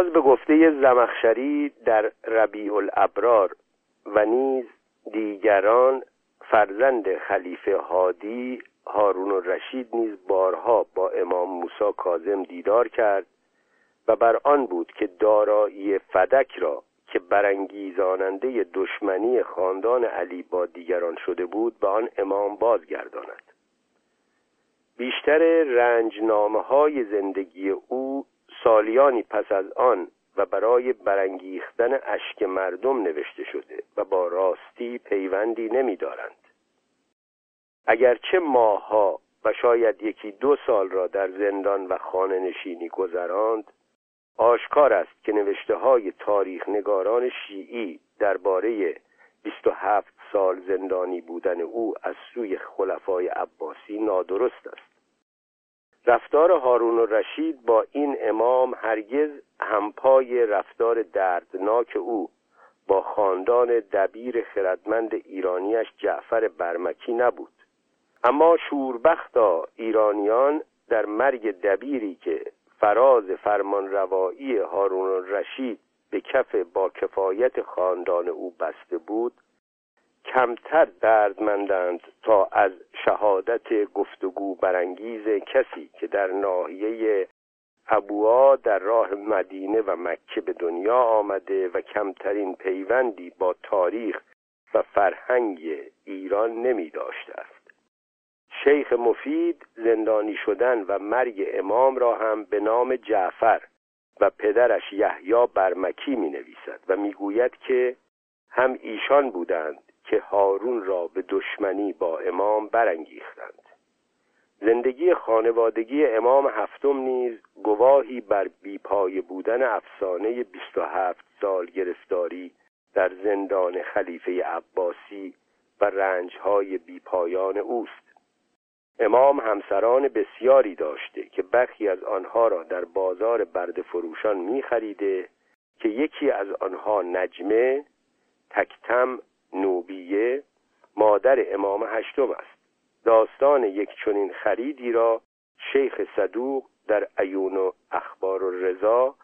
باز به گفته زمخشری در ربیع الابرار و نیز دیگران فرزند خلیفه هادی هارون الرشید نیز بارها با امام موسی کاظم دیدار کرد و بر آن بود که دارایی فدک را که برانگیزاننده دشمنی خاندان علی با دیگران شده بود به آن امام بازگرداند. بیشتر رنجنامه های زندگی او سالیانی پس از آن و برای برانگیختن اشک مردم نوشته شده و با راستی پیوندی نمیدارند. اگرچه ماهها و شاید یکی دو سال را در زندان و خانه نشینی گذراند آشکار است که نوشته های تاریخ نگاران شیعی درباره 27 سال زندانی بودن او از سوی خلفای عباسی نادرست است. رفتار هارون و رشید با این امام هرگز همپای رفتار دردناک او با خاندان دبیر خردمند ایرانیش جعفر برمکی نبود. اما شوربختا ایرانیان در مرگ دبیری که فراز فرمان روایی هارون رشید به کف با کفایت خاندان او بسته بود کمتر دردمندند تا از شهادت گفتگو برانگیز کسی که در ناحیه ابوها در راه مدینه و مکه به دنیا آمده و کمترین پیوندی با تاریخ و فرهنگ ایران نمی است. شیخ مفید زندانی شدن و مرگ امام را هم به نام جعفر و پدرش یحیی برمکی می نویسد و می‌گوید که هم ایشان بودند که هارون را به دشمنی با امام برانگیختند. زندگی خانوادگی امام هفتم نیز گواهی بر بیپای بودن افسانه 27 سال گرفتاری در زندان خلیفه عباسی و رنجهای بیپایان اوست. امام همسران بسیاری داشته که برخی از آنها را در بازار برد فروشان می خریده که یکی از آنها نجمه تکتم نوبیه مادر امام هشتم است. داستان یک چنین خریدی را شیخ صدوق در ایون و اخبار و رضا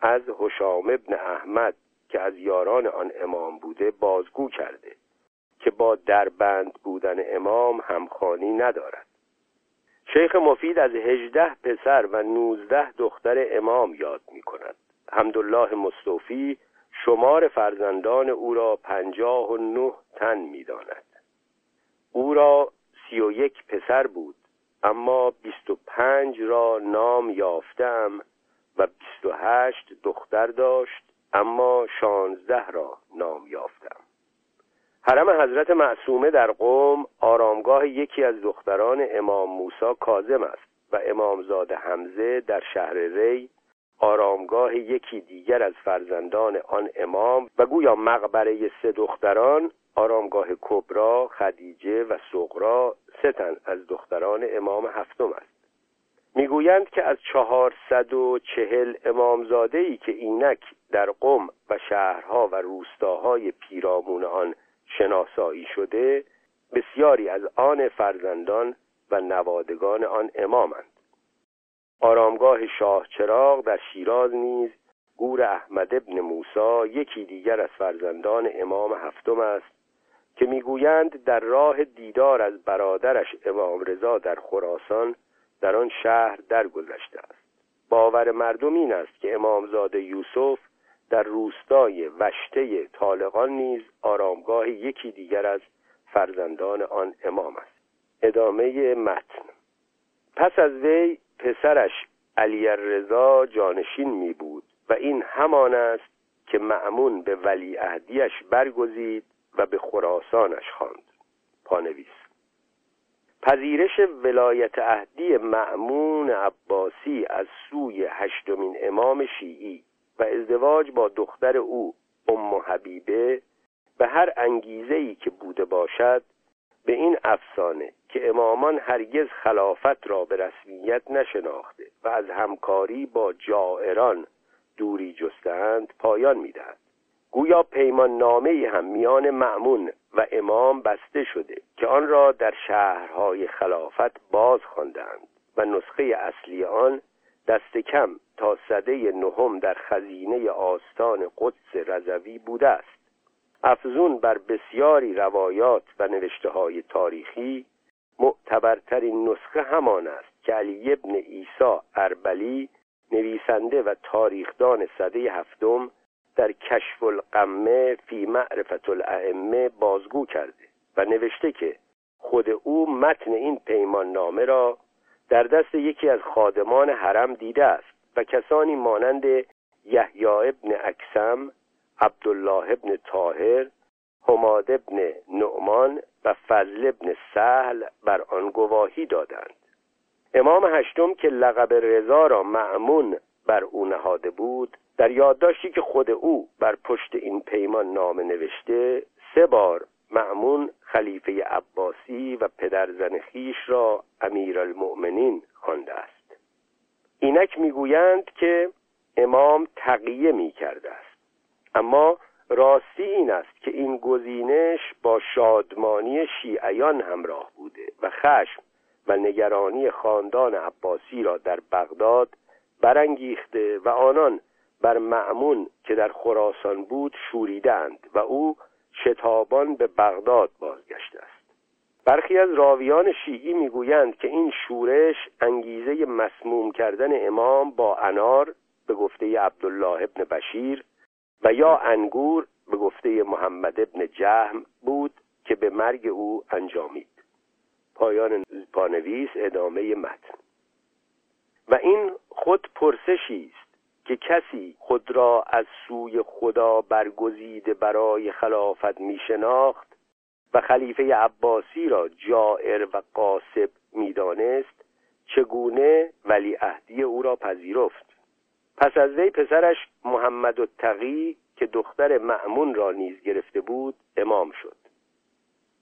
از حشام ابن احمد که از یاران آن امام بوده بازگو کرده که با دربند بودن امام همخانی ندارد. شیخ مفید از هجده پسر و نوزده دختر امام یاد می کند حمدالله مصطفی شمار فرزندان او را پنجاه و نه تن می داند. او را سی و یک پسر بود اما بیست و پنج را نام یافتم و بیست و هشت دختر داشت اما شانزده را نام یافتم حرم حضرت معصومه در قوم آرامگاه یکی از دختران امام موسی کاظم است و امامزاده حمزه در شهر ری آرامگاه یکی دیگر از فرزندان آن امام و گویا مقبره سه دختران آرامگاه کبرا خدیجه و سقرا ستن از دختران امام هفتم است. می‌گویند که از چهارصد و چهل امامزاده ای که اینک در قم و شهرها و روستاهای پیرامون آن شناسایی شده بسیاری از آن فرزندان و نوادگان آن امامند. آرامگاه شاه چراغ در شیراز نیز گور احمد ابن موسا یکی دیگر از فرزندان امام هفتم است که می‌گویند در راه دیدار از برادرش امام رضا در خراسان در آن شهر درگذشته است. باور مردم این است که امامزاده یوسف در روستای وشته طالقان نیز آرامگاه یکی دیگر از فرزندان آن امام است. ادامه متن. پس از وی پسرش علی رضا جانشین می بود و این همان است که معمون به ولی اهدیش برگزید و به خراسانش خواند. پانویس. پذیرش ولایت اهدی معمون عباسی از سوی هشتمین امام شیعی و ازدواج با دختر او ام حبیبه به هر انگیزه ای که بوده باشد به این افسانه که امامان هرگز خلافت را به رسمیت نشناخته و از همکاری با جائران دوری جستند پایان می‌دهد. گویا پیمان نامه هم میان معمون و امام بسته شده که آن را در شهرهای خلافت باز خواندند و نسخه اصلی آن دست کم تا صده نهم در خزینه آستان قدس رضوی بوده است. افزون بر بسیاری روایات و نوشته های تاریخی معتبرترین نسخه همان است که علی ابن عیسی اربلی نویسنده و تاریخدان صده هفتم در کشف القمه فی معرفت الائمه بازگو کرده و نوشته که خود او متن این پیمان نامه را در دست یکی از خادمان حرم دیده است و کسانی مانند یحیی ابن اکسم عبدالله ابن طاهر حماد ابن نعمان و فضل ابن سهل بر آن گواهی دادند. امام هشتم که لقب رضا را معمون بر او نهاده بود در یادداشتی که خود او بر پشت این پیمان نامه نوشته سه بار معمون خلیفه عباسی و پدرزن خیش را امیرالمؤمنین خوانده است. اینک می‌گویند که امام تقیه می کرده است. اما راستی این است که این گزینش با شادمانی شیعیان همراه بوده و خشم و نگرانی خاندان عباسی را در بغداد برانگیخته و آنان بر معمون که در خراسان بود شوریدند و او شتابان به بغداد بازگشته است. برخی از راویان شیعی می‌گویند که این شورش انگیزه مسموم کردن امام با انار به گفته عبدالله ابن بشیر و یا انگور به گفته محمد ابن جهم بود که به مرگ او انجامید. پایان پانویس ادامه متن. و این خود پرسشی است که کسی خود را از سوی خدا برگزیده برای خلافت می شناخت و خلیفه عباسی را جائر و قاسب می‌دانست چگونه ولی عهدی او را پذیرفت. پس از وی پسرش محمد التقی که دختر معمون را نیز گرفته بود امام شد.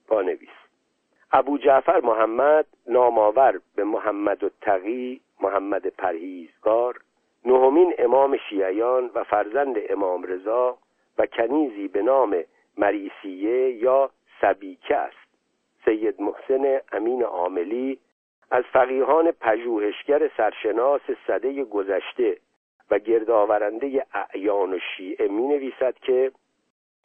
پانویس ابو جعفر محمد نامآور به محمد التقی محمد پرهیزگار نهمین امام شیعیان و فرزند امام رضا و کنیزی به نام مریسیه یا سبیکه است. سید محسن امین عاملی از فقیهان پژوهشگر سرشناس صده گذشته و گردآورنده اعیان و شیعه می نویسد که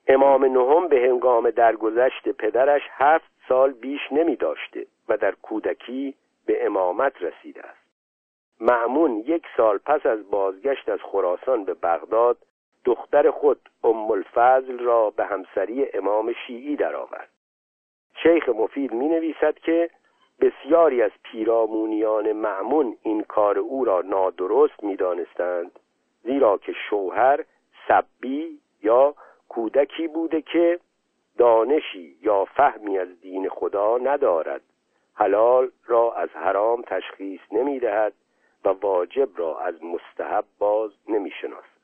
امام نهم به هنگام درگذشت پدرش هفت سال بیش نمی داشته و در کودکی به امامت رسیده است. معمون یک سال پس از بازگشت از خراسان به بغداد دختر خود ام الفضل را به همسری امام شیعی درآورد. شیخ مفید می نویسد که بسیاری از پیرامونیان معمون این کار او را نادرست می دانستند زیرا که شوهر سبی یا کودکی بوده که دانشی یا فهمی از دین خدا ندارد حلال را از حرام تشخیص نمی دهد و واجب را از مستحب باز نمی شناسد.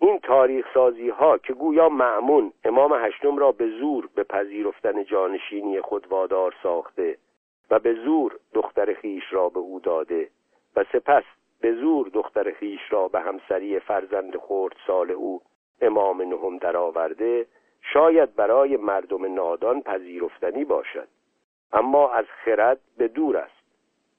این تاریخ سازی ها که گویا معمون امام هشتم را به زور به پذیرفتن جانشینی خود وادار ساخته و به زور دختر خیش را به او داده و سپس به زور دختر خیش را به همسری فرزند خورد سال او امام نهم درآورده شاید برای مردم نادان پذیرفتنی باشد. اما از خرد به دور است.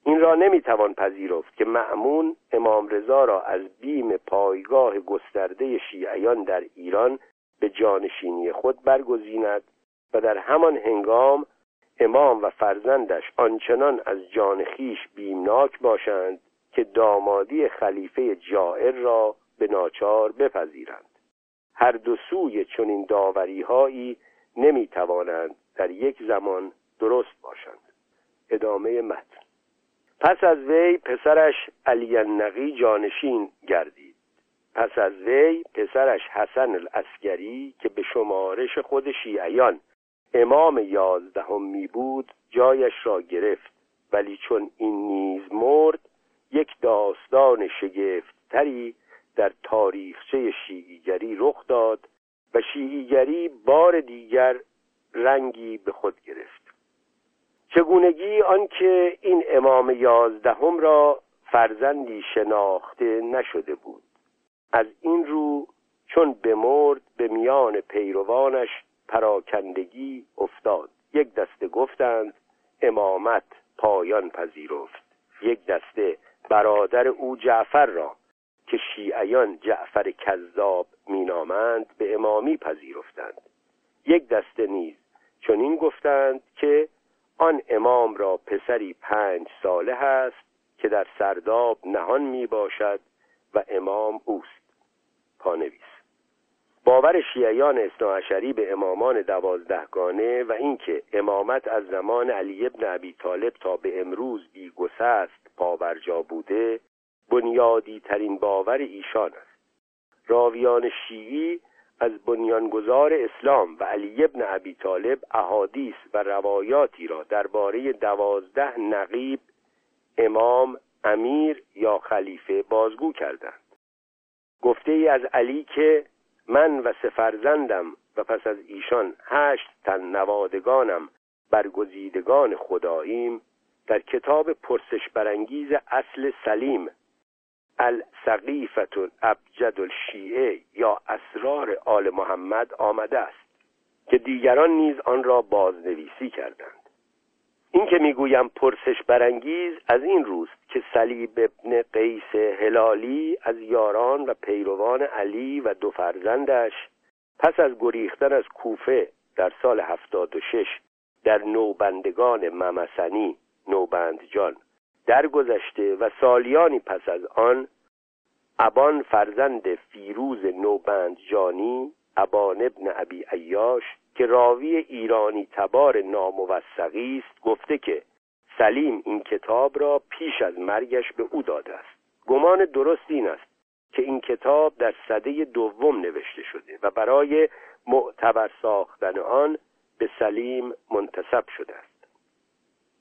این را نمی‌توان پذیرفت که معمون امام رضا را از بیم پایگاه گسترده شیعیان در ایران به جانشینی خود برگزیند و در همان هنگام امام و فرزندش آنچنان از جان خیش بیمناک باشند که دامادی خلیفه جائر را به ناچار بپذیرند. هر دو سوی چنین داوری هایی نمی توانند در یک زمان درست باشند. ادامه متن. پس از وی پسرش علی النقی جانشین گردید. پس از وی پسرش حسن الاسکری که به شمارش خود شیعیان امام یازدهم می بود جایش را گرفت. ولی چون این نیز مرد یک داستان شگفتتری در تاریخچه شیعیگری رخ داد و شیعیگری بار دیگر رنگی به خود گرفت. چگونگی آنکه این امام یازدهم را فرزندی شناخته نشده بود. از این رو چون بمرد به میان پیروانش پراکندگی افتاد. یک دسته گفتند امامت پایان پذیرفت. یک دسته برادر او جعفر را که شیعیان جعفر کذاب مینامند به امامی پذیرفتند. یک دسته نیز چنین گفتند که آن امام را پسری پنج ساله هست که در سرداب نهان می باشد و امام اوست. پانویس. باور شیعیان اثناعشری به امامان دوازدهگانه و اینکه امامت از زمان علی ابن ابی طالب تا به امروز بیگسست پاورجا بوده بنیادی ترین باور ایشان است. راویان شیعی از بنیانگذار اسلام و علی ابن ابی طالب احادیث و روایاتی را درباره دوازده نقیب امام امیر یا خلیفه بازگو کردند. گفته ای از علی که من و سفرزندم و پس از ایشان هشت تن نوادگانم برگزیدگان خداییم در کتاب پرسش برانگیز اصل سلیم السقیفت ابجد الشیعه یا اسرار آل محمد آمده است که دیگران نیز آن را بازنویسی کردند. این که می‌گویم پرسش برانگیز از این روست که صلیب ابن قیس هلالی از یاران و پیروان علی و دو فرزندش پس از گریختن از کوفه در سال هفتاد و شش در نوبندگان ممسنی نوبندجان درگذشته و سالیانی پس از آن ابان فرزند فیروز نوبندجانی ابان ابن ابی ایاش که راوی ایرانی تبار ناموثقی است گفته که سلیم این کتاب را پیش از مرگش به او داده است. گمان درست این است که این کتاب در صده دوم نوشته شده و برای معتبر ساختن آن به سلیم منتصب شده است.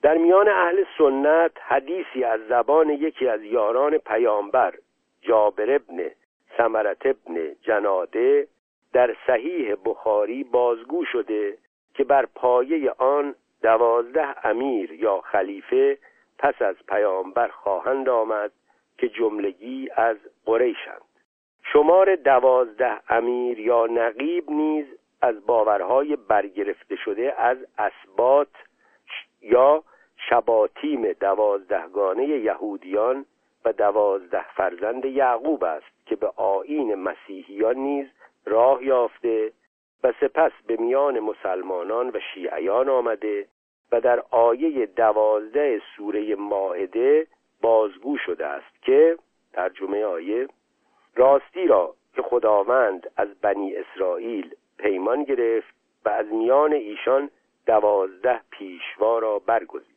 در میان اهل سنت حدیثی از زبان یکی از یاران پیامبر جابر ابن سمرت ابن جناده در صحیح بخاری بازگو شده که بر پایه آن دوازده امیر یا خلیفه پس از پیامبر خواهند آمد که جملگی از قریشند. شمار دوازده امیر یا نقیب نیز از باورهای برگرفته شده از اسبات یا شباتیم دوازدهگانه یهودیان و دوازده فرزند یعقوب است که به آین مسیحیان نیز راه یافته و سپس به میان مسلمانان و شیعیان آمده و در آیه دوازده سوره ماعده بازگو شده است که ترجمه آیه راستی را که خداوند از بنی اسرائیل پیمان گرفت و از میان ایشان دوازده پیشوا را برگزید.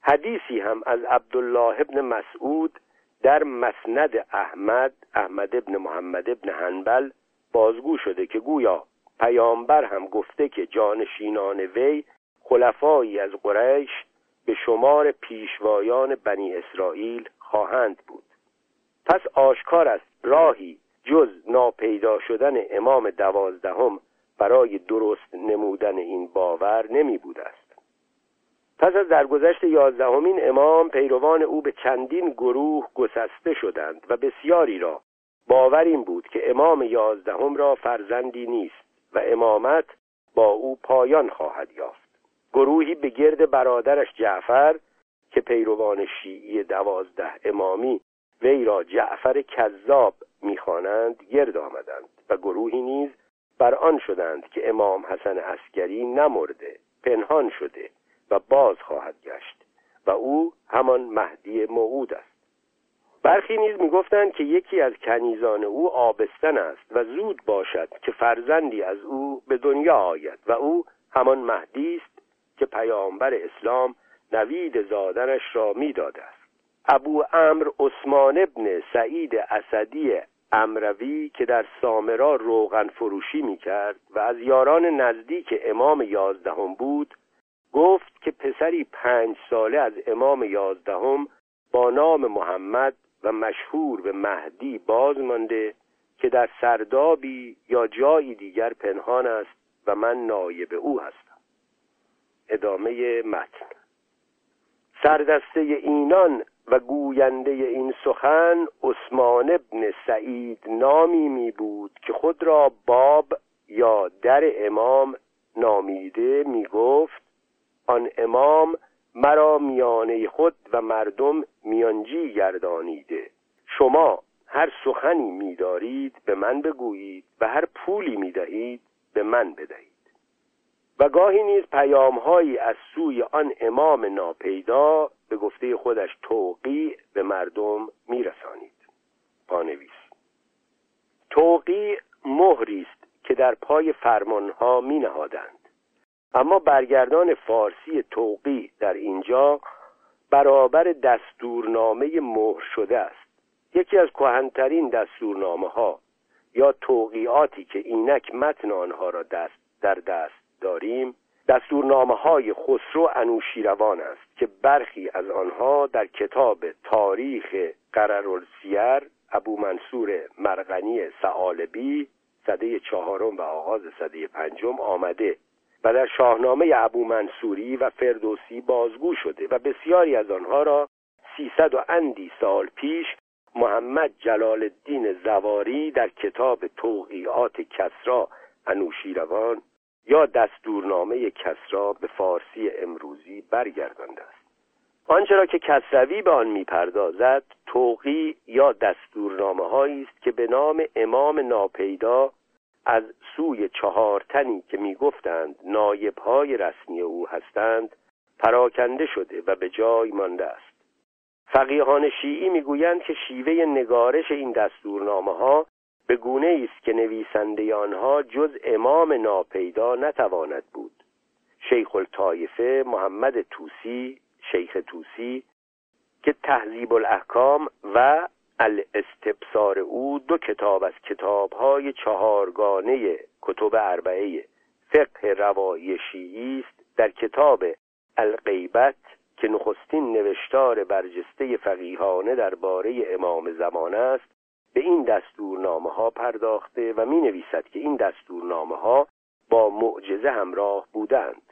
حدیثی هم از عبدالله ابن مسعود در مسند احمد احمد ابن محمد ابن حنبل بازگو شده که گویا پیامبر هم گفته که جانشینان وی خلفایی از قریش به شمار پیشوایان بنی اسرائیل خواهند بود. پس آشکار است راهی جز ناپیدا شدن امام دوازدهم برای درست نمودن این باور نمی بود است. پس از درگذشت یازدهمین امام پیروان او به چندین گروه گسسته شدند و بسیاری را باور این بود که امام یازدهم را فرزندی نیست و امامت با او پایان خواهد یافت. گروهی به گرد برادرش جعفر که پیروان شیعی دوازده امامی وی را جعفر کذاب می‌خوانند گرد آمدند و گروهی نیز بر آن شدند که امام حسن عسکری نمرده پنهان شده و باز خواهد گشت و او همان مهدی موعود است. برخی نیز می‌گفتند که یکی از کنیزان او آبستن است و زود باشد که فرزندی از او به دنیا آید و او همان مهدی است که پیامبر اسلام نوید زادنش را می‌داده است. ابو امر عثمان ابن سعید اسدی امروی که در سامرا روغن فروشی می‌کرد و از یاران نزدیک امام یازدهم بود گفت که پسری پنج ساله از امام یازدهم با نام محمد و مشهور به مهدی باز مانده که در سردابی یا جایی دیگر پنهان است و من نایب او هستم. ادامه متن. سردسته اینان و گوینده این سخن عثمان ابن سعید نامی می بود که خود را باب یا در امام نامیده می گفت. آن امام مرا میانه خود و مردم میانجی گردانیده. شما هر سخنی میدارید به من بگویید و هر پولی می‌دهید به من بدهید. و گاهی نیز پیامهایی از سوی آن امام ناپیدا به گفته خودش توقی به مردم میرسانید. پانویس توقی مهری است که در پای فرمانها می نهادند اما برگردان فارسی توقی در اینجا برابر دستورنامه مهر شده است. یکی از کهنترین دستورنامه ها یا توقیاتی که اینک متن آنها را دست در دست داریم دستورنامه های خسرو انوشیروان است که برخی از آنها در کتاب تاریخ قررالسیر ابو منصور مرغنی سعالبی صده چهارم و آغاز صده پنجم آمده و در شاهنامه ابو منصوری و فردوسی بازگو شده و بسیاری از آنها را سیصد و اندی سال پیش محمد جلال الدین زواری در کتاب توقیعات کسرا انوشیروان یا دستورنامه کسرا به فارسی امروزی برگردانده است. آنچه را که کسروی به آن می‌پردازد توقی یا دستورنامه است که به نام امام ناپیدا از سوی چهار تنی که می‌گفتند نایب های رسمی او هستند پراکنده شده و به جای مانده است. فقیهان شیعی می‌گویند که شیوه نگارش این دستورنامه ها به گونه است که نویسنده آنها جز امام ناپیدا نتواند بود. شیخ الطایفه محمد توسی شیخ توسی که تهذیب الاحکام و الاستبصار او دو کتاب از کتابهای چهارگانه کتب اربعه فقه روایی شیعی است در کتاب الغیبت که نخستین نوشتار برجسته فقیهانه درباره امام زمان است به این دستورنامه ها پرداخته و می نویسد که این دستورنامه ها با معجزه همراه بودند.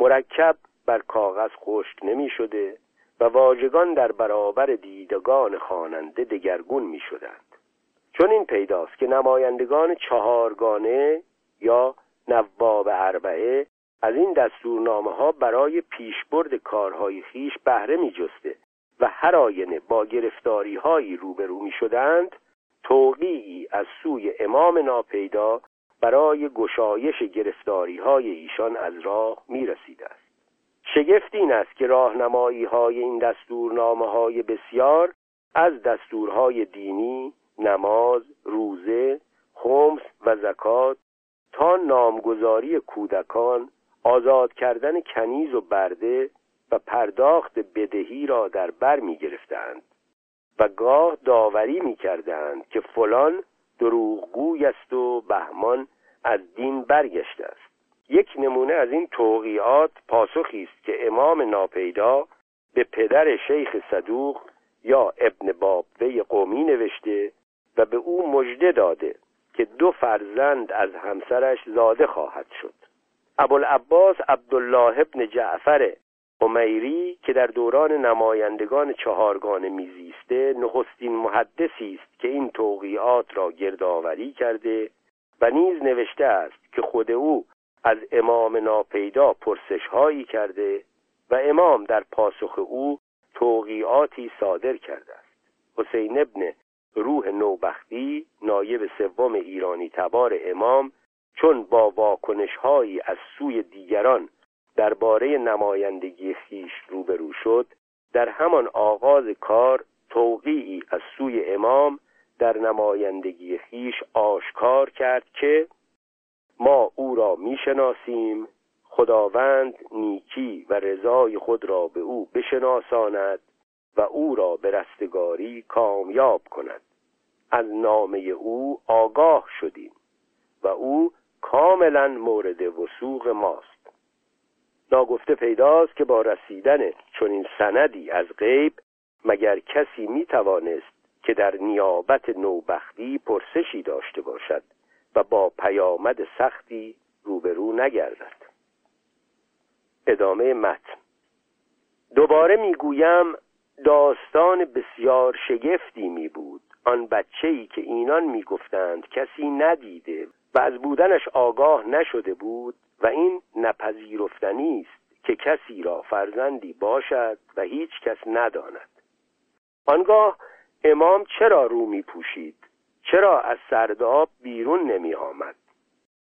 مرکب بر کاغذ خشک نمی شده و واژگان در برابر دیدگان خواننده دگرگون می شدند چون این پیداست که نمایندگان چهارگانه یا نواب اربعه از این دستورنامه ها برای پیشبرد کارهای خیش بهره می جسته و هر آینه با گرفتاری هایی روبرو می شدند توقیعی از سوی امام ناپیدا برای گشایش گرفتاری های ایشان از راه می رسیده است. شگفت این است که راهنمایی های این دستورنامه های بسیار از دستورهای دینی، نماز، روزه، خمس و زکات تا نامگذاری کودکان، آزاد کردن کنیز و برده و پرداخت بدهی را در بر می گرفتند و گاه داوری می کردند که فلان دروغگوی است و بهمان از دین برگشته است. یک نمونه از این توقیات پاسخی است که امام ناپیدا به پدر شیخ صدوق یا ابن بابوه قومی نوشته و به او مژده داده که دو فرزند از همسرش زاده خواهد شد. ابوالعباس عبدالله ابن جعفر عمیری که در دوران نمایندگان چهارگانه میزیسته نخستین محدثی است که این توقیات را گردآوری کرده و نیز نوشته است که خود او از امام ناپیدا پرسش هایی کرده و امام در پاسخ او توقیاتی صادر کرده است. حسین ابن روح نوبختی نایب سوم ایرانی تبار امام چون با واکنش هایی از سوی دیگران درباره نمایندگی خیش روبرو شد در همان آغاز کار توقیعی از سوی امام در نمایندگی خیش آشکار کرد که ما او را می‌شناسیم. خداوند نیکی و رضای خود را به او بشناساند و او را به رستگاری کامیاب کند. از نامه او آگاه شدیم و او کاملا مورد وسوق ماست. ناگفته پیداست که با رسیدن چنین سندی از غیب مگر کسی می توانست که در نیابت نوبختی پرسشی داشته باشد. با پیامد سختی روبرو نگردد. ادامه متن. دوباره می‌گویم داستان بسیار شگفتی می بود آن بچه ای که اینان می‌گفتند کسی ندیده و از بودنش آگاه نشده بود و این نپذیرفتنی است که کسی را فرزندی باشد و هیچ کس نداند. آنگاه امام چرا رو می پوشید چرا از سرداب بیرون نمی آمد؟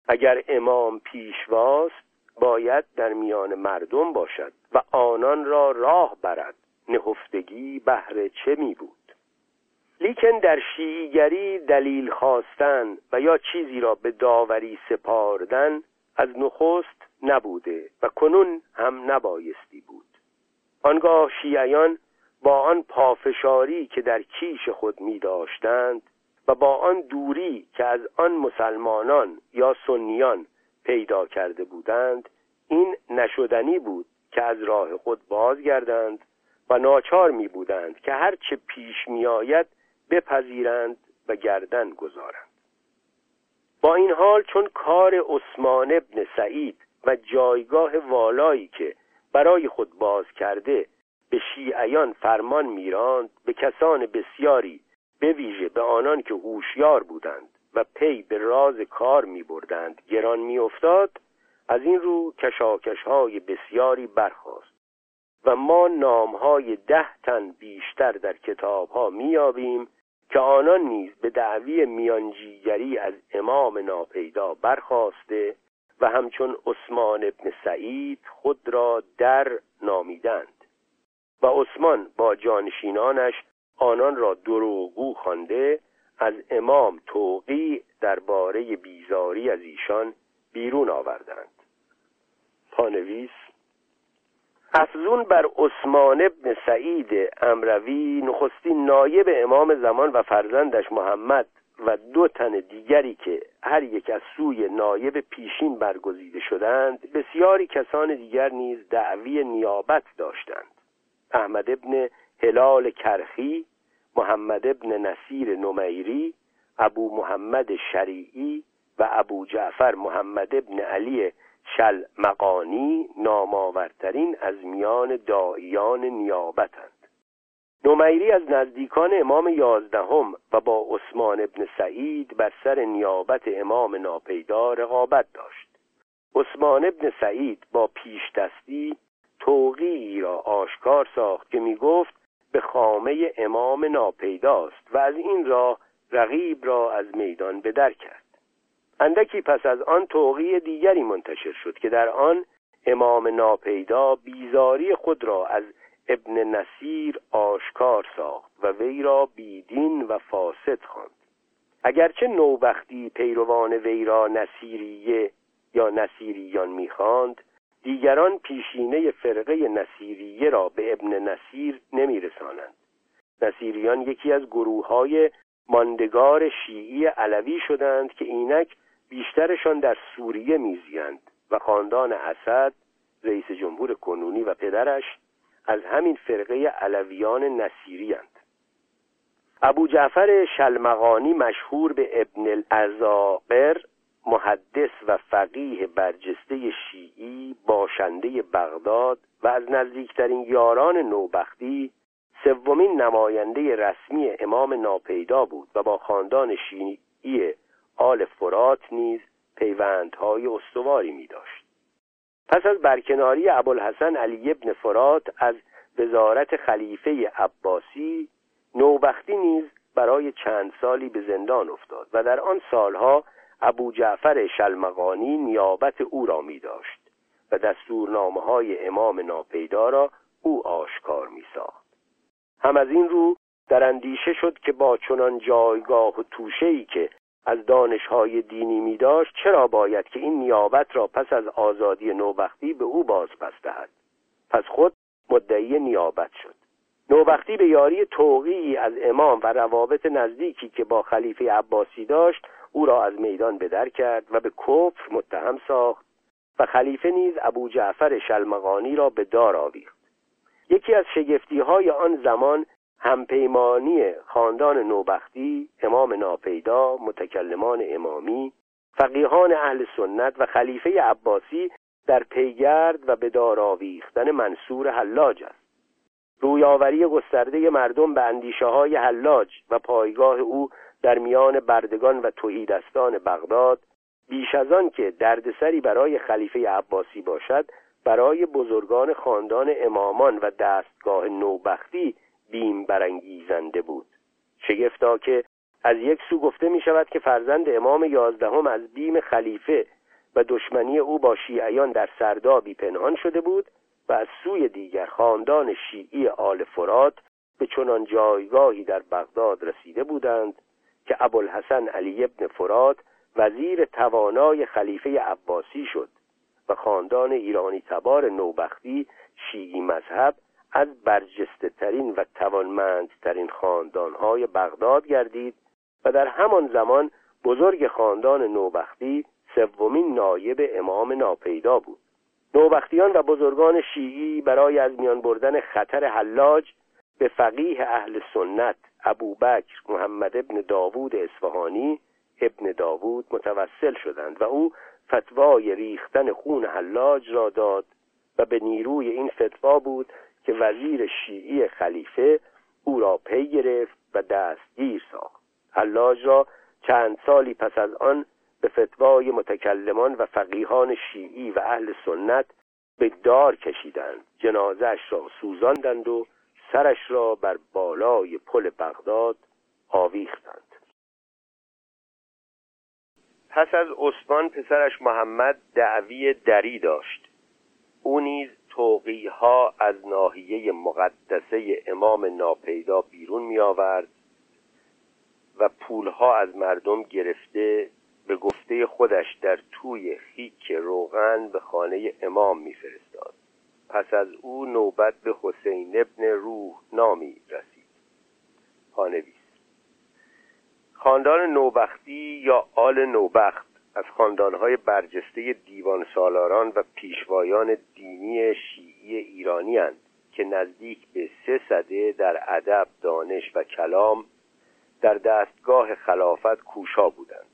اگر امام پیشواست باید در میان مردم باشد و آنان را راه برد. نهفتگی بهر چه می بود؟ لیکن در شیعیگری دلیل خواستن و یا چیزی را به داوری سپاردن از نخست نبوده و کنون هم نبایستی بود. آنگاه شیعیان با آن پافشاری که در کیش خود می داشتند و با آن دوری که از آن مسلمانان یا سنیان پیدا کرده بودند این نشدنی بود که از راه خود بازگردند و ناچار می بودند که هرچه پیش می آید بپذیرند و گردن گذارند. با این حال چون کار عثمان ابن سعید و جایگاه والایی که برای خود باز کرده به شیعیان فرمان میراند به کسان بسیاری به ویژه به آنان که هوشیار بودند و پی به راز کار می بردند گران می افتاد از این رو کشاکش های بسیاری برخاست و ما نام های ده تن بیشتر در کتاب ها می که آنان نیز به دعوی میانجیگری از امام ناپیدا برخواسته و همچون عثمان ابن سعید خود را در نامیدند و عثمان با جانشینانش آنان را دروغگو خوانده از امام توقی درباره بیزاری از ایشان بیرون آوردند. پانویس افزون بر عثمان ابن سعید امروی نخستین نایب امام زمان و فرزندش محمد و دو تن دیگری که هر یک از سوی نایب پیشین برگزیده شدند بسیاری کسان دیگر نیز دعوی نیابت داشتند. احمد ابن هلال کرخی محمد ابن نصیر نمیری ابو محمد شریعی و ابو جعفر محمد ابن علی شل مقانی نامآورترین از میان داییان نیابتند. نومیری از نزدیکان امام یازدهم و با عثمان ابن سعید بر سر نیابت امام ناپیدا رقابت داشت. عثمان ابن سعید با پیش دستی توقیی را آشکار ساخت که می گفت به خامه امام ناپیداست و از این را رقیب را از میدان بدر کرد. اندکی پس از آن توقی دیگری منتشر شد که در آن امام ناپیدا بیزاری خود را از ابن نصیر آشکار ساخت و وی را بیدین و فاسد خواند. اگرچه نوبختی پیروان وی را نصیریه یا نصیریان می‌خواند دیگران پیشینه فرقه نصیریه را به ابن نصیر نمیرسانند. نصیریان یکی از گروه های ماندگار شیعی علوی شدند که اینک بیشترشان در سوریه میزیند و خاندان اسد رئیس جمهور کنونی و پدرش از همین فرقه علویان نصیری ابو جعفر شلمغانی مشهور به ابن الازاقر محدث و فقیه برجسته شیعی باشنده بغداد و از نزدیکترین یاران نوبختی سومین نماینده رسمی امام ناپیدا بود و با خاندان شیعی آل فرات نیز پیوندهای استواری می داشت پس از برکناری ابوالحسن علی ابن فرات از وزارت خلیفه عباسی نوبختی نیز برای چند سالی به زندان افتاد و در آن سالها ابو جعفر شلمغانی نیابت او را می داشت و دستورنامه های امام ناپیدا را او آشکار می ساخت هم از این رو در اندیشه شد که با چنان جایگاه و توشهی که از دانشهای دینی می داشت چرا باید که این نیابت را پس از آزادی نوبختی به او باز پس دهد؟ پس خود مدعی نیابت شد. نوبختی به یاری توقیی از امام و روابط نزدیکی که با خلیفه عباسی داشت او را از میدان بدر کرد و به کفر متهم ساخت و خلیفه نیز ابو جعفر شلمغانی را به دار آویخت. یکی از شگفتی های آن زمان همپیمانی خاندان نوبختی امام ناپیدا متکلمان امامی فقیهان اهل سنت و خلیفه عباسی در پیگرد و به دار آویختن منصور حلاج است. رویاوری گسترده مردم به اندیشه های حلاج و پایگاه او در میان بردگان و توحیدستان بغداد بیش از آن که دردسری برای خلیفه عباسی باشد برای بزرگان خاندان امامان و دستگاه نوبختی بیم برانگیزنده بود. شگفتا که از یک سو گفته می شود که فرزند امام یازدهم از بیم خلیفه و دشمنی او با شیعیان در سردابی پنهان شده بود و از سوی دیگر خاندان شیعی آل فرات به چنان جایگاهی در بغداد رسیده بودند که ابوالحسن علی ابن فرات وزیر توانای خلیفه عباسی شد و خاندان ایرانی تبار نوبختی شیعی مذهب از برجسته ترین و توانمندترین خاندانهای بغداد گردید و در همان زمان بزرگ خاندان نوبختی سومین نایب امام ناپیدا بود. نوبختیان و بزرگان شیعی برای از میان بردن خطر حلاج به فقیه اهل سنت ابوبکر محمد ابن داوود اصفهانی ابن داوود متوسل شدند و او فتوای ریختن خون حلاج را داد و به نیروی این فتوا بود که وزیر شیعی خلیفه او را پی گرفت و دستگیر ساخت. حلاج را چند سالی پس از آن به فتوای متکلمان و فقیهان شیعی و اهل سنت به دار کشیدند. جنازش را سوزاندند و سرش را بر بالای پل بغداد آویختند. پس از عثمان پسرش محمد دعوی دری داشت. او نیز توقیها از ناحیه مقدسه امام ناپیدا بیرون می آورد و پولها از مردم گرفته به گفته خودش در توی خیک روغن به خانه امام میفرستاد. پس از او نوبت به حسین ابن روح نامی رسید. پانویس خاندان نوبختی یا آل نوبخت از خاندانهای برجسته دیوان سالاران و پیشوایان دینی شیعی ایرانی هند که نزدیک به سه صده در ادب دانش و کلام در دستگاه خلافت کوشا بودند.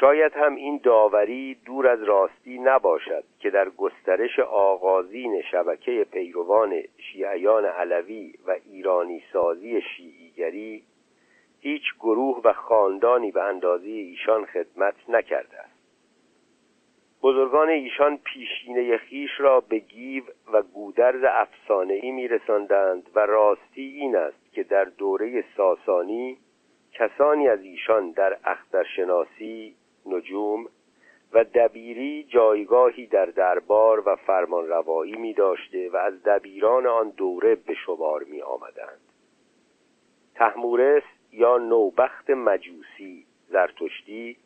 شاید هم این داوری دور از راستی نباشد که در گسترش آغازین شبکه پیروان شیعیان علوی و ایرانی سازی شیعیگری هیچ گروه و خاندانی به اندازه ایشان خدمت نکرده است. بزرگان ایشان پیشینه خیش را به گیو و گودرز افسانه‌ای میرساندند و راستی این است که در دوره ساسانی کسانی از ایشان در اخترشناسی نجوم و دبیری جایگاهی در دربار و فرمانروایی می داشته و از دبیران آن دوره به شمار می آمدند. تحمورس یا نوبخت مجوسی زرتشتی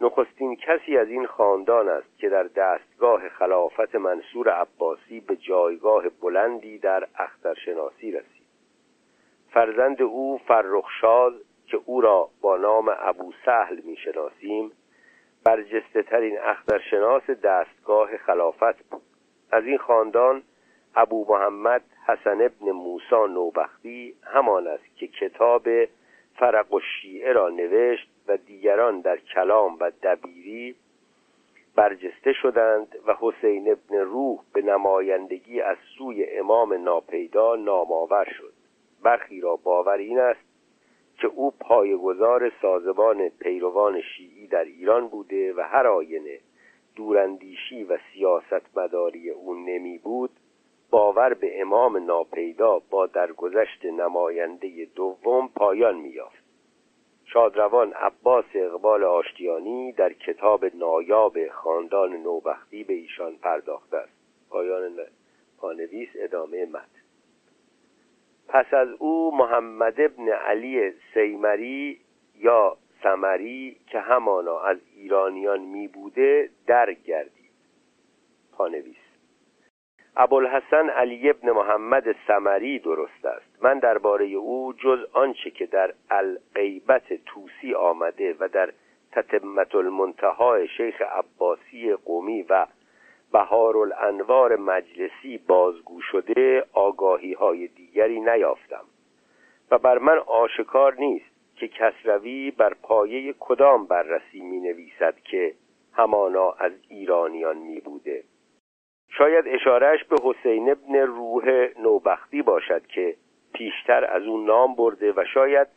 نخستین کسی از این خاندان است که در دستگاه خلافت منصور عباسی به جایگاه بلندی در اخترشناسی رسید. فرزند او فرخشاد که او را با نام ابو سهل می‌شناسیم برجسته ترین اخترشناس دستگاه خلافت بود. از این خاندان ابو محمد حسن ابن موسا نوبختی همان است که کتاب فرق و شیعه را نوشت و دیگران در کلام و دبیری برجسته شدند و حسین ابن روح به نمایندگی از سوی امام ناپیدا نامآور شد. برخی را باور این است که او پایگزار سازمان پیروان شیعی در ایران بوده و هر آینه دوراندیشی و سیاست مداری او نمی بود باور به امام ناپیدا با درگذشت نماینده دوم پایان میافت شادروان عباس اقبال آشتیانی در کتاب نایاب خاندان نوبختی به ایشان پرداخته است. پایان پانویس ادامه مد پس از او محمد ابن علی سیمری یا سمری که همانا از ایرانیان می بوده در گردید. پانویس ابوالحسن علی ابن محمد سمری درست است. من درباره او جز آنچه که در الغیبت توسی آمده و در تتمت المنتهای شیخ عباسی قومی و بهار الانوار مجلسی بازگو شده آگاهی های دیگری نیافتم و بر من آشکار نیست که کسروی بر پایه کدام بررسی می نویسد که همانا از ایرانیان می بوده شاید اشارهش به حسین ابن روح نوبختی باشد که پیشتر از او نام برده و شاید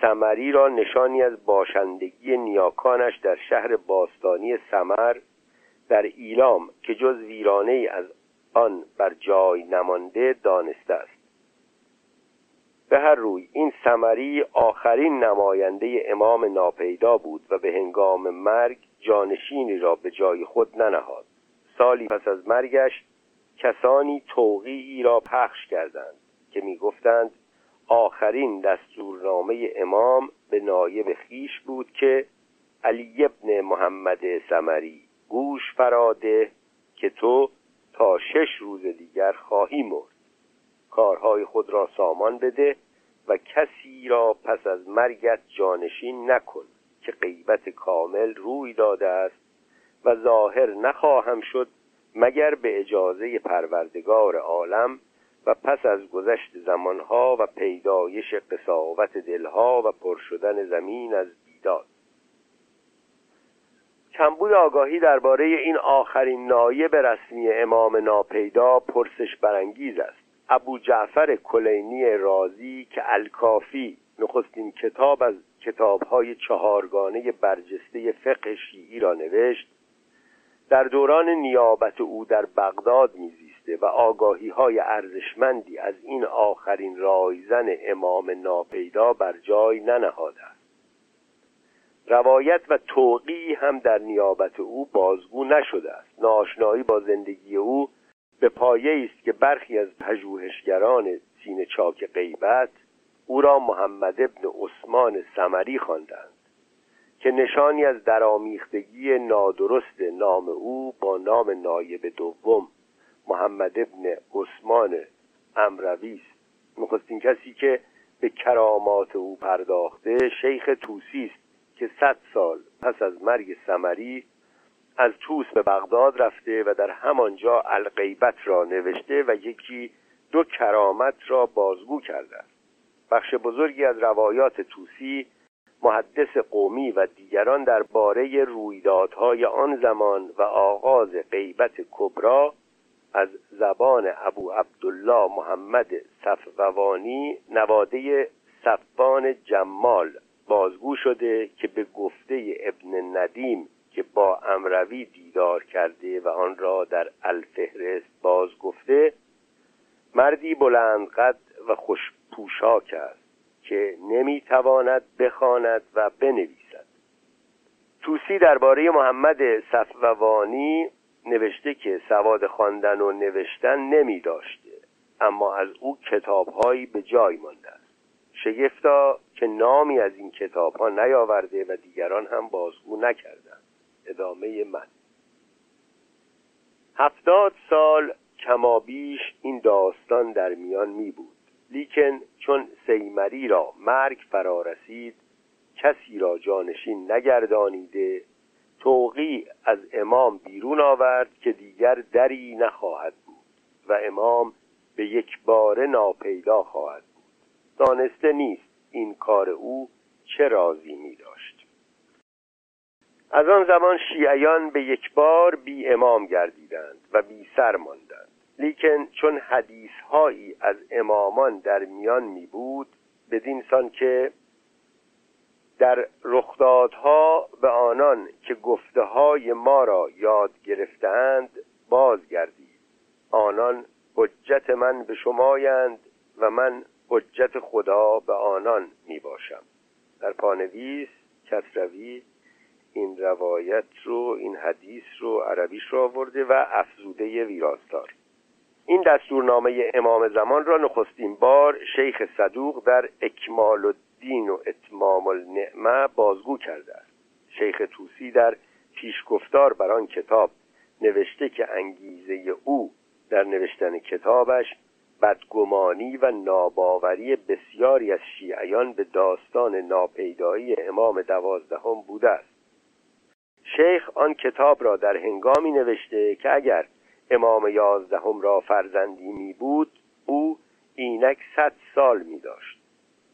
سمری را نشانی از باشندگی نیاکانش در شهر باستانی سمر در ایلام که جز ویرانه از آن بر جای نمانده دانسته است. به هر روی این سمری آخرین نماینده امام ناپیدا بود و به هنگام مرگ جانشینی را به جای خود ننهاد. سالی پس از مرگش کسانی توقیعی را پخش کردند که می‌گفتند آخرین دستورنامه امام به نایب خیش بود که علی ابن محمد سمری گوش فراده که تو تا شش روز دیگر خواهی مرد. کارهای خود را سامان بده و کسی را پس از مرگت جانشین نکن که غیبت کامل روی داده است و ظاهر نخواهم شد مگر به اجازه پروردگار عالم و پس از گذشت زمانها و پیدایش قصاوت دلها و پر شدن زمین از بیداد. کمبود آگاهی درباره این آخرین نایب رسمی امام ناپیدا پرسش برانگیز است. ابو جعفر کلینی رازی که الکافی نخستین کتاب از کتابهای چهارگانه برجسته فقه شیعی را نوشت در دوران نیابت او در بغداد میزیسته و آگاهی های ارزشمندی از این آخرین رایزن امام ناپیدا بر جای ننهاده روایت و توقی هم در نیابت او بازگو نشده است. ناشنایی با زندگی او به پایه است که برخی از پژوهشگران سینه چاک غیبت او را محمد ابن عثمان سمری خواندند که نشانی از درامیختگی نادرست نام او با نام نایب دوم محمد ابن عثمان امروی است. نخستین کسی که به کرامات او پرداخته شیخ توسی است. که صد سال پس از مرگ سمری از توس به بغداد رفته و در همانجا الغیبت را نوشته و یکی دو کرامت را بازگو کرده است. بخش بزرگی از روایات توسی محدث قومی و دیگران درباره رویدادهای آن زمان و آغاز غیبت کبرا از زبان ابو عبدالله محمد صفوانی نواده صفان جمال بازگو شده که به گفته ابن ندیم که با امروی دیدار کرده و آن را در الفهرست باز گفته مردی بلند قد و خوش پوشاک است که نمی‌تواند بخواند و بنویسد. توسی درباره محمد صفوانی نوشته که سواد خواندن و نوشتن نمی داشته اما از او کتابهایی به جای مانده. شگفتا که نامی از این کتاب ها نیاورده و دیگران هم بازگو نکردند. ادامه من. هفتاد سال کمابیش این داستان در میان می بود. لیکن چون سیمری را مرگ فرا رسید کسی را جانشین نگردانیده توقی از امام بیرون آورد که دیگر دری نخواهد بود و امام به یک بار ناپیدا خواهد دانسته نیست این کار او چه رازی می داشت. از آن زمان شیعیان به یک بار بی امام گردیدند و بی سر ماندند. لیکن چون حدیث هایی از امامان در میان می بود بدین سان که در رخدادها به آنان که گفته های ما را یاد گرفتند بازگردید. آنان حجت من به شمایند و من حجت خدا به آنان می باشم. در پانویس کسروی این روایت رو این حدیث رو عربیش رو آورده و افزوده ویراستار. این دستورنامه امام زمان را نخستین بار شیخ صدوق در اکمال الدین و اتمام النعمه بازگو کرده است. شیخ توسی در پیشگفتار بر آن کتاب نوشته که انگیزه او در نوشتن کتابش بدگمانی و ناباوری بسیاری از شیعیان به داستان ناپیدایی امام دوازدهم بوده است. شیخ آن کتاب را در هنگامی نوشته که اگر امام یازدهم را فرزندی می بود او اینک صد سال می داشت.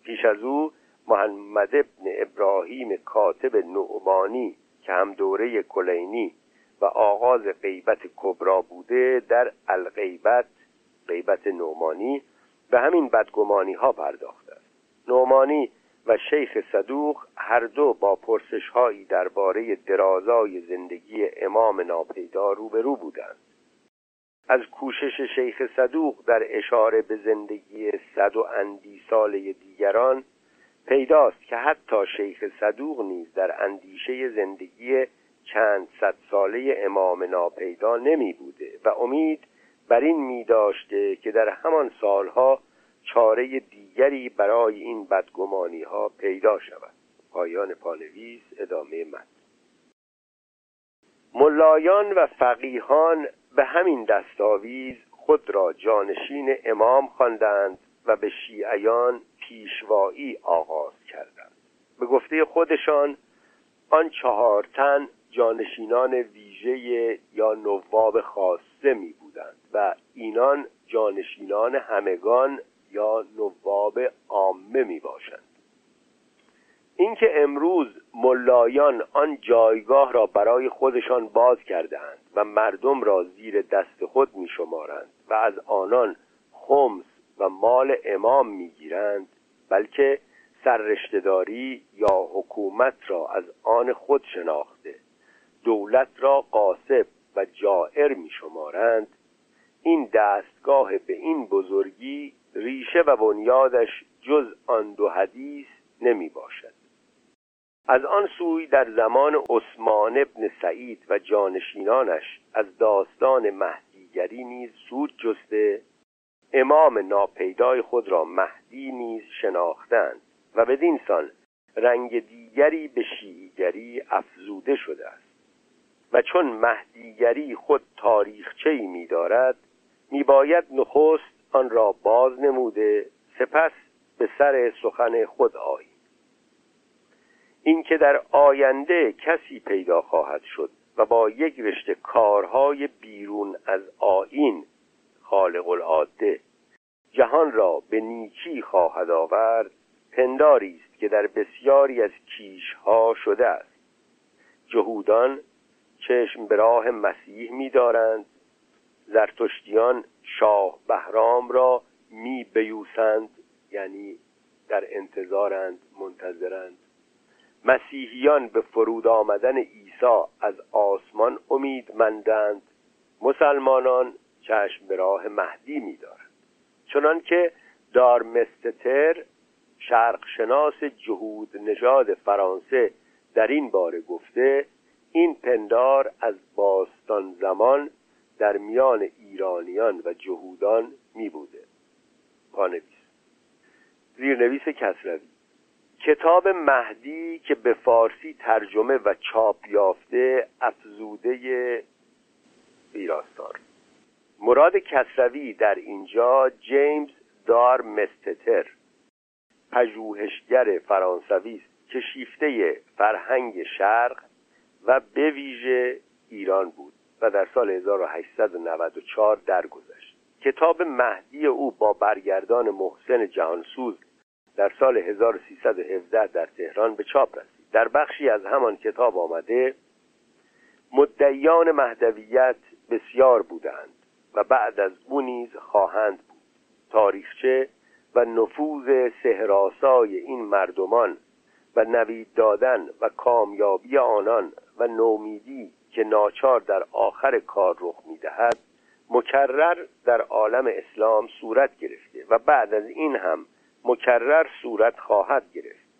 پیش از او محمد ابن ابراهیم کاتب نعمانی که هم دوره کلینی و آغاز غیبت کبرا بوده در الغیبت غیبت نعمانی به همین بدگمانی ها پرداخته است. نعمانی و شیخ صدوق هر دو با پرسش هایی درباره درازای زندگی امام ناپیدا روبرو بودند. از کوشش شیخ صدوق در اشاره به زندگی صد و اندی ساله دیگران پیداست که حتی شیخ صدوق نیز در اندیشه زندگی چند صد ساله امام ناپیدا نمی بوده و امید بر این می داشته که در همان سالها چاره دیگری برای این بدگمانی ها پیدا شود. پایان پانویس ادامه مد ملایان و فقیهان به همین دستاویز خود را جانشین امام خواندند و به شیعیان پیشوایی آغاز کردند. به گفته خودشان آن چهار تن جانشینان ویژه یا نواب خاصه می بودند و اینان جانشینان همگان یا نواب عامه می باشند. اینکه امروز ملایان آن جایگاه را برای خودشان باز کردهاند و مردم را زیر دست خود می شمارند و از آنان خمس و مال امام می گیرند بلکه سررشتهداری یا حکومت را از آن خود شناخته دولت را قاسب و جائر می شمارند این دستگاه به این بزرگی ریشه و بنیادش جز آن دو حدیث نمی باشد. از آن سوی در زمان عثمان ابن سعید و جانشینانش از داستان مهدیگری نیز سود جسته امام ناپیدای خود را مهدی نیز شناختند و بدین سان رنگ دیگری به شیعیگری افزوده شده است. و چون مهدیگری خود تاریخچه ای می دارد می باید نخست آن را باز نموده سپس به سر سخن خود آیی اینکه در آینده کسی پیدا خواهد شد و با یک رشته کارهای بیرون از آین خالق العاده جهان را به نیکی خواهد آورد پنداری است که در بسیاری از کیشها شده است. جهودان چشم به راه مسیح می‌دارند زرتشتیان شاه بهرام را می بیوسند یعنی در انتظارند منتظرند. مسیحیان به فرود آمدن عیسی از آسمان امیدمندند مسلمانان چشم به راه مهدی می‌دارند چنان که دارمستتر شرقشناس جهود نژاد فرانسه در این باره گفته این پندار از باستان زمان در میان ایرانیان و جهودان می بوده پانویس زیرنویس کسروی. کتاب مهدی که به فارسی ترجمه و چاپ یافته افزوده ویراستار. مراد کسروی در اینجا جیمز دار مستتر پژوهشگر فرانسوی است که شیفته فرهنگ شرق و به ویژه ایران بود. و در سال 1894 درگذشت. کتاب مهدی او با برگردان محسن جهانسوز در سال 1317 در تهران به چاپ رسید. در بخشی از همان کتاب آمده مدعیان مهدویت بسیار بودند و بعد از او نیز خواهند بود. تاریخچه و نفوذ سهراسای این مردمان و نوید دادن و کامیابی آنان و نومیدی که ناچار در آخر کار رخ می‌دهد مکرر در عالم اسلام صورت گرفته و بعد از این هم مکرر صورت خواهد گرفت.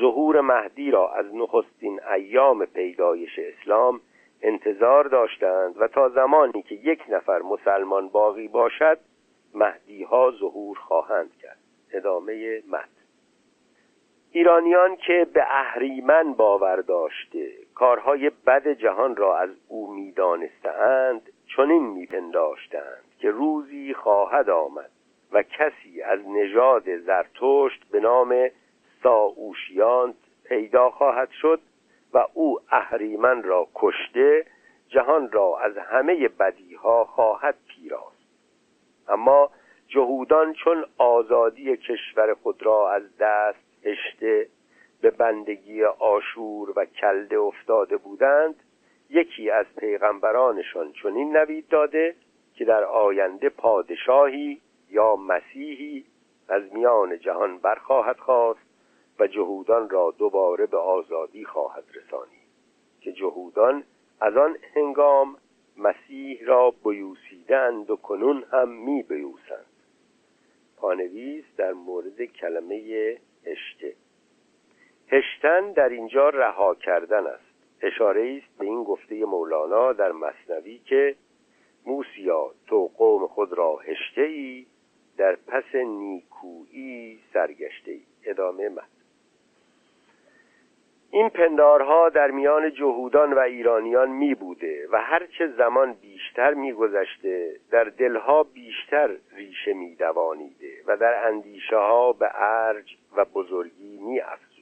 ظهور مهدی را از نخستین ایام پیدایش اسلام انتظار داشتند و تا زمانی که یک نفر مسلمان باقی باشد مهدی ها ظهور خواهند کرد. ادامه مد ایرانیان که به اهریمن باور داشته کارهای بد جهان را از او می‌دانستند چنین میپنداشتند که روزی خواهد آمد و کسی از نژاد زرتشت به نام ساوشیانت پیدا خواهد شد و او اهریمن را کشته جهان را از همه بدیها خواهد پیراست. اما جهودان چون آزادی کشور خود را از دست هشته به بندگی آشور و کلده افتاده بودند یکی از پیغمبرانشان چنین نوید داده که در آینده پادشاهی یا مسیحی از میان جهان برخواهد خواست و جهودان را دوباره به آزادی خواهد رسانید که جهودان از آن هنگام مسیح را بیوسیده بوسیدند و کنون هم می بیوسند پانویس در مورد کلمه هشته هشتن در اینجا رها کردن است. اشاره است به این گفته مولانا در مصنوی که موسیا تو قوم خود را هشته ای در پس نیکویی سرگشته ای ادامه مد این پندارها در میان جهودان و ایرانیان می بوده و هرچه زمان بیشتر می گذشته در دلها بیشتر ریشه می دوانیده و در اندیشه ها به ارج و بزرگی می افزوده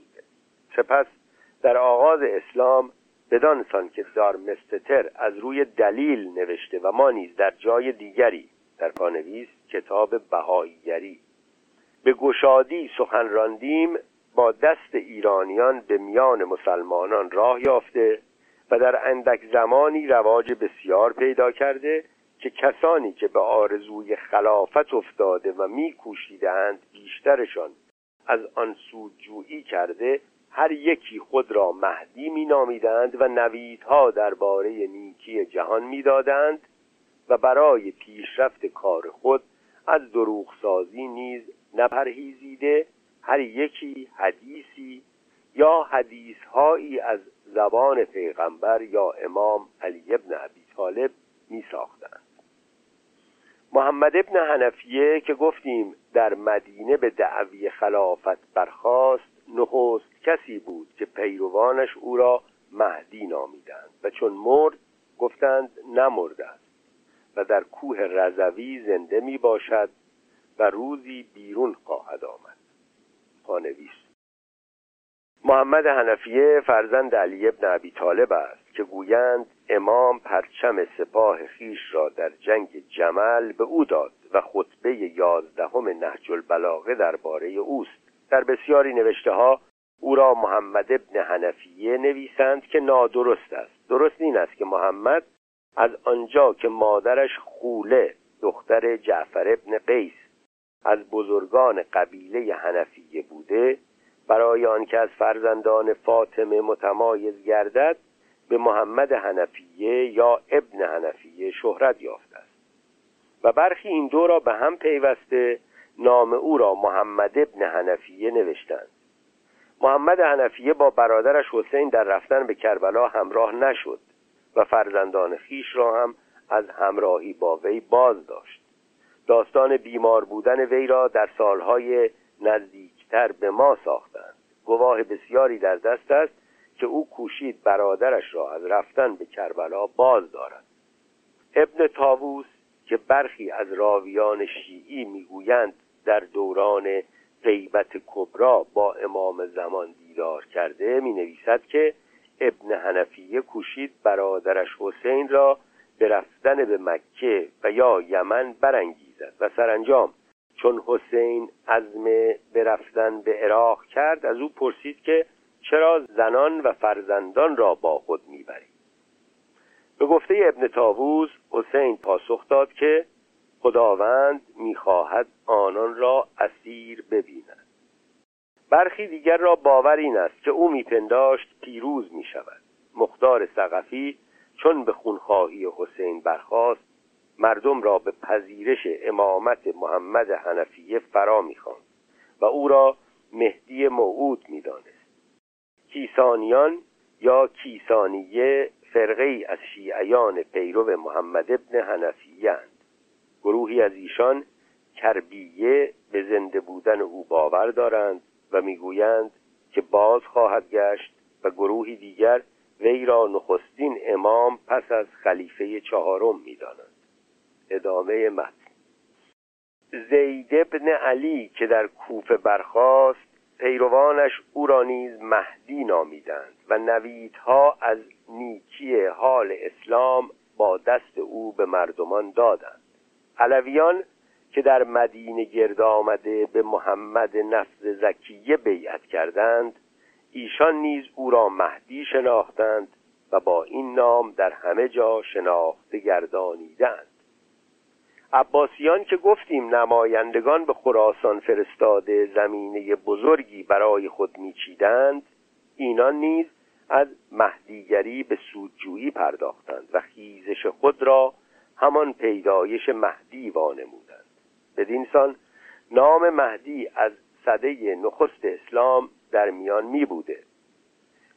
سپس در آغاز اسلام بدانسان که دارمستتر از روی دلیل نوشته و ما نیز در جای دیگری در پانویس کتاب بهاییگری. به گشادی سخن راندیم با دست ایرانیان به میان مسلمانان راه یافته و در اندک زمانی رواج بسیار پیدا کرده که کسانی که به آرزوی خلافت افتاده و میکوشیدند بیشترشان از آن سودجویی کرده هر یکی خود را مهدی مینامیدند و نویدها درباره نیکی جهان می‌دادند و برای پیشرفت کار خود از دروغ سازی نیز نپرهیزیده هر یکی حدیثی یا حدیثهایی از زبان پیغمبر یا امام علی ابن ابی طالب می ساختند محمد ابن حنفیه که گفتیم در مدینه به دعوی خلافت برخاست نخست کسی بود که پیروانش او را مهدی نامیدند و چون مرد گفتند نمرده است و در کوه رضوی زنده می باشد و روزی بیرون خواهد آمد. پانویس محمد حنفیه فرزند علی ابن ابی طالب است که گویند امام پرچم سپاه خیش را در جنگ جمل به او داد و خطبه یازدهم نهج البلاغه درباره اوست. در بسیاری نوشته ها او را محمد ابن حنفیه نویسند که نادرست است. درست این است که محمد از آنجا که مادرش خوله دختر جعفر ابن قیس از بزرگان قبیله حنفیه بوده برای آنکه از فرزندان فاطمه متمایز گردد به محمد حنفیه یا ابن حنفیه شهرت یافته است. و برخی این دو را به هم پیوسته نام او را محمد ابن حنفیه نوشتند. محمد حنفیه با برادرش حسین در رفتن به کربلا همراه نشد و فرزندان خیش را هم از همراهی با وی باز داشت. داستان بیمار بودن وی را در سالهای نزدیکتر به ما ساختند. گواه بسیاری در دست است که او کوشید برادرش را از رفتن به کربلا باز دارد. ابن تاووس که برخی از راویان شیعی می‌گویند در دوران غیبت کبرا با امام زمان دیدار کرده می نویسد که ابن حنفیه کوشید برادرش حسین را به رفتن به مکه و یا یمن برانگیزد و سرانجام. چون حسین عزم به رفتن به عراق کرد از او پرسید که چرا زنان و فرزندان را با خود می‌بری به گفته ابن تاووز حسین پاسخ داد که خداوند می‌خواهد آنان را اسیر ببیند. برخی دیگر را باور این است که او میپنداشت پیروز می‌شود. مختار سقفی چون به خونخواهی حسین برخاست مردم را به پذیرش امامت محمد حنفیه فرا می‌خواند و او را مهدی موعود می‌دانست. کیسانیان یا کیسانیه فرقه از شیعیان پیرو محمد ابن حنفیه گروهی از ایشان کربیه به زنده بودن او باور دارند و می‌گویند که باز خواهد گشت و گروهی دیگر وی را نخستین امام پس از خلیفه چهارم می‌دانند. ادامه متن. زید ابن علی که در کوفه برخاست پیروانش او را نیز مهدی نامیدند و نویدها از نیکی حال اسلام با دست او به مردمان دادند. علویان که در مدینه گرد آمده به محمد نفس زکیه بیعت کردند ایشان نیز او را مهدی شناختند و با این نام در همه جا شناخته گردانیدند. عباسیان که گفتیم نمایندگان به خراسان فرستاده زمینه بزرگی برای خود میچیدند اینان نیز از مهدیگری به سودجویی پرداختند و خیزش خود را همان پیدایش مهدی وانمودند. بدین سان نام مهدی از صده نخست اسلام در میان می بوده.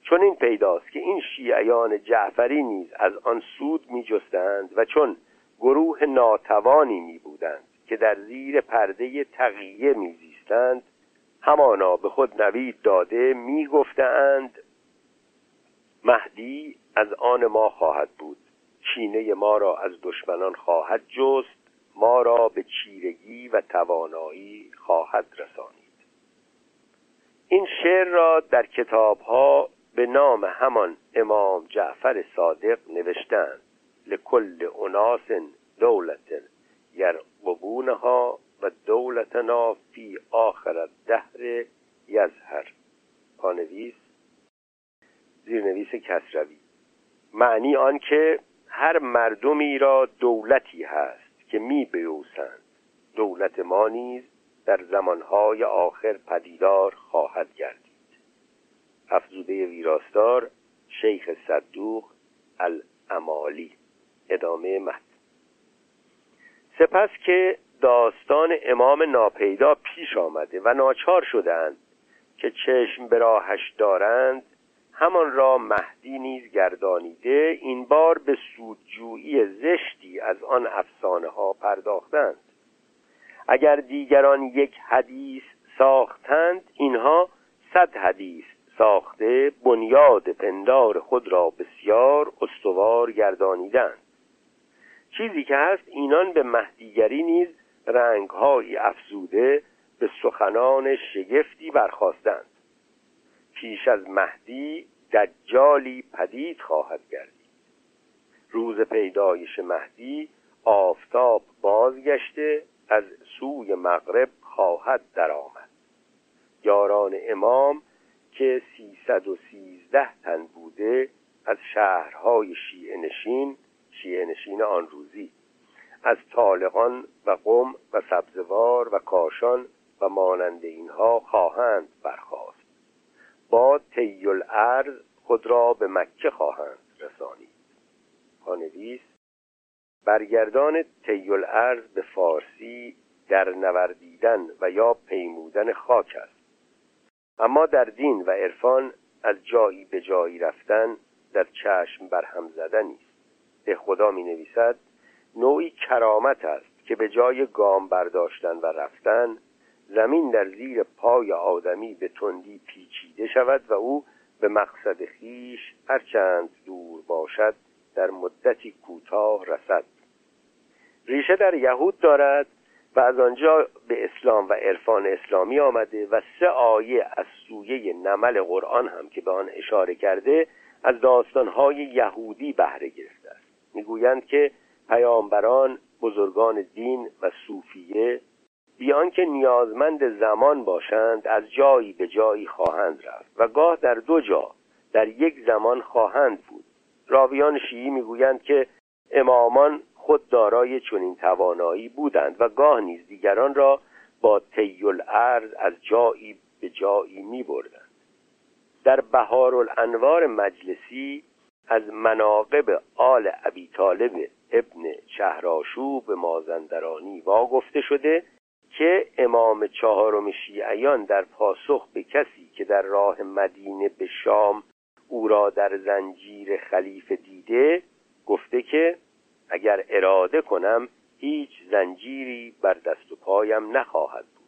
چون این پیداست که این شیعیان جعفری نیز از آن سود می جستند و چون گروه ناتوانی می بودند که در زیر پرده تقیه می زیستند همانا به خود نوید داده می گفتند مهدی از آن ما خواهد بود. چینه ما را از دشمنان خواهد جست ما را به چیرگی و توانایی خواهد رسانید. این شعر را در کتابها به نام همان امام جعفر صادق نوشتند. لکل اناس دولت یرقبونها و دولتنا فی آخر الدهر یزهر پانویس زیرنویس کسروی. معنی آن که هر مردمی را دولتی هست که می بیوسند دولت ما نیز در زمانهای آخر پدیدار خواهد گردید. افزوده ویراستار شیخ صدوق الامالی. ادامه متن. سپس که داستان امام ناپیدا پیش آمده و ناچار شدند که چشم به راهش دارند همان را مهدی نیز گردانیده این بار به سودجویی زشتی از آن افسانه ها پرداختند. اگر دیگران یک حدیث ساختند اینها صد حدیث ساخته بنیاد پندار خود را بسیار استوار گردانیدند. چیزی که هست اینان به مهدیگری نیز رنگهایی افزوده به سخنان شگفتی برخواستند پیش از مهدی دجالی پدید خواهد گردید. روز پیدایش مهدی آفتاب بازگشته از سوی مغرب خواهد درآمد. یاران امام که سیصد و سیزده تن بوده از شهرهای شیعه نشین شیعه نشین آن روزی از طالقان و قم و سبزوار و کاشان و مانند اینها خواهند برخواست با طی الارض خود را به مکه خواهند رسانید. پانویس برگردان طی الارض به فارسی در نوردیدن و یا پیمودن خاک است. اما در دین و عرفان از جایی به جایی رفتن در چشم برهم زدنی است. به خدا می نویسد نوعی کرامت است که به جای گام برداشتن و رفتن زمین در زیر پای آدمی به تندی پیچیده شود و او به مقصد خیش هرچند دور باشد در مدتی کوتاه رسد. ریشه در یهود دارد و از آنجا به اسلام و عرفان اسلامی آمده و سه آیه از سویه نمل قرآن هم که به آن اشاره کرده از داستانهای یهودی بهره گرفته است. می‌گویند که پیامبران بزرگان دین و صوفیه بیان که نیازمند زمان باشند از جایی به جایی خواهند رفت و گاه در دو جا در یک زمان خواهند بود. راویان شیعی می‌گویند که امامان خود دارای چنین توانایی بودند و گاه نیز دیگران را با طی الارض از جایی به جایی می بردند در بهار الانوار مجلسی از مناقب آل ابی طالب ابن شهراشوب مازندرانی واگفته شده که امام چهارم شیعیان در پاسخ به کسی که در راه مدینه به شام او را در زنجیر خلیفه دیده گفته که اگر اراده کنم هیچ زنجیری بر دست و پایم نخواهد بود.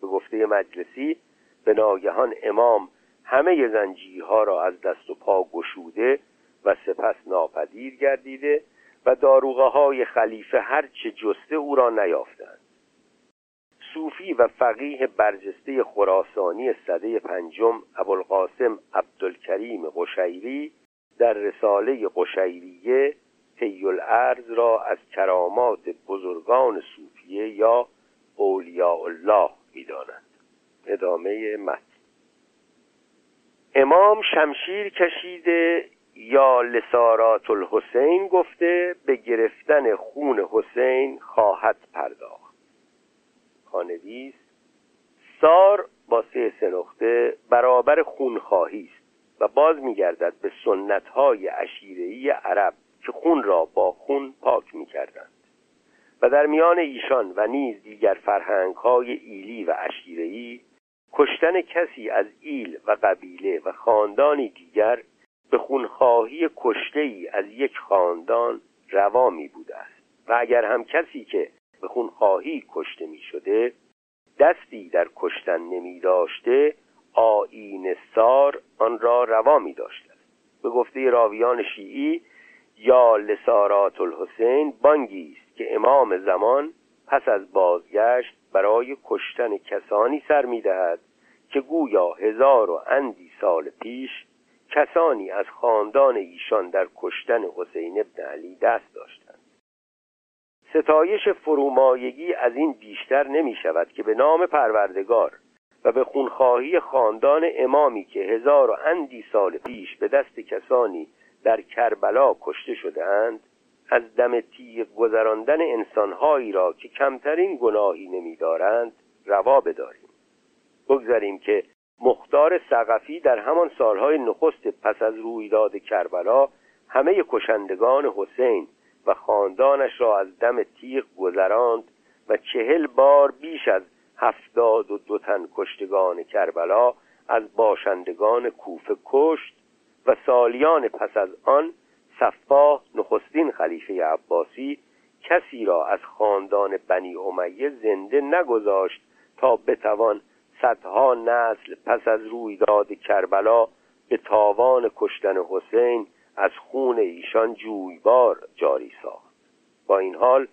به گفته مجلسی به ناگهان امام همه زنجیرها را از دست و پا گشوده و سپس ناپدید گردیده و داروغه های خلیفه هرچه جسته او را نیافتند. صوفی و فقیه برجسته خراسانی صده پنجم ابوالقاسم عبدالکریم قشیری در رساله قشیریه طی الارض را از کرامات بزرگان صوفیه یا اولیاء الله می‌دانند. ادامه متن. امام شمشیر کشیده یا لسارات الحسین گفته به گرفتن خون حسین خواهد پرداخت. خانویس سار با سه سنخته برابر خونخواهی است و باز میگردد به سنت های عشیرهی عرب که خون را با خون پاک می کردند و در میان ایشان و نیز دیگر فرهنگ های ایلی و اشیرهی کشتن کسی از ایل و قبیله و خاندانی دیگر به خونخواهی کشته ای از یک خاندان روا می بوده است. و اگر هم کسی که به خونخواهی کشته می شده دستی در کشتن نمی داشته آین سار آن را روا می داشته به گفته راویان شیعی یا لسارات الحسین بانگی است که امام زمان پس از بازگشت برای کشتن کسانی سر می‌دهد که گویا هزار و اندی سال پیش کسانی از خاندان ایشان در کشتن حسین ابن علی دست داشتند. ستایش فرومایگی از این بیشتر نمی شود که به نام پروردگار و به خونخواهی خاندان امامی که هزار و اندی سال پیش به دست کسانی در کربلا کشته شدهاند از دم تیغ گذراندن انسانهایی را که کمترین گناهی نمیدارند روا بداریم. بگذاریم که مختار سقفی در همان سالهای نخست پس از رویداد کربلا همه کشندگان حسین و خاندانش را از دم تیغ گذراند و چهل بار بیش از هفتاد و دو تن کشتگان کربلا از باشندگان کوفه کشت و سالیان پس از آن صفا نخستین خلیفه عباسی کسی را از خاندان بنی امیه زنده نگذاشت تا بتوان صدها نسل پس از رویداد کربلا به تاوان کشتن حسین از خون ایشان جویبار جاری ساخت. با این حال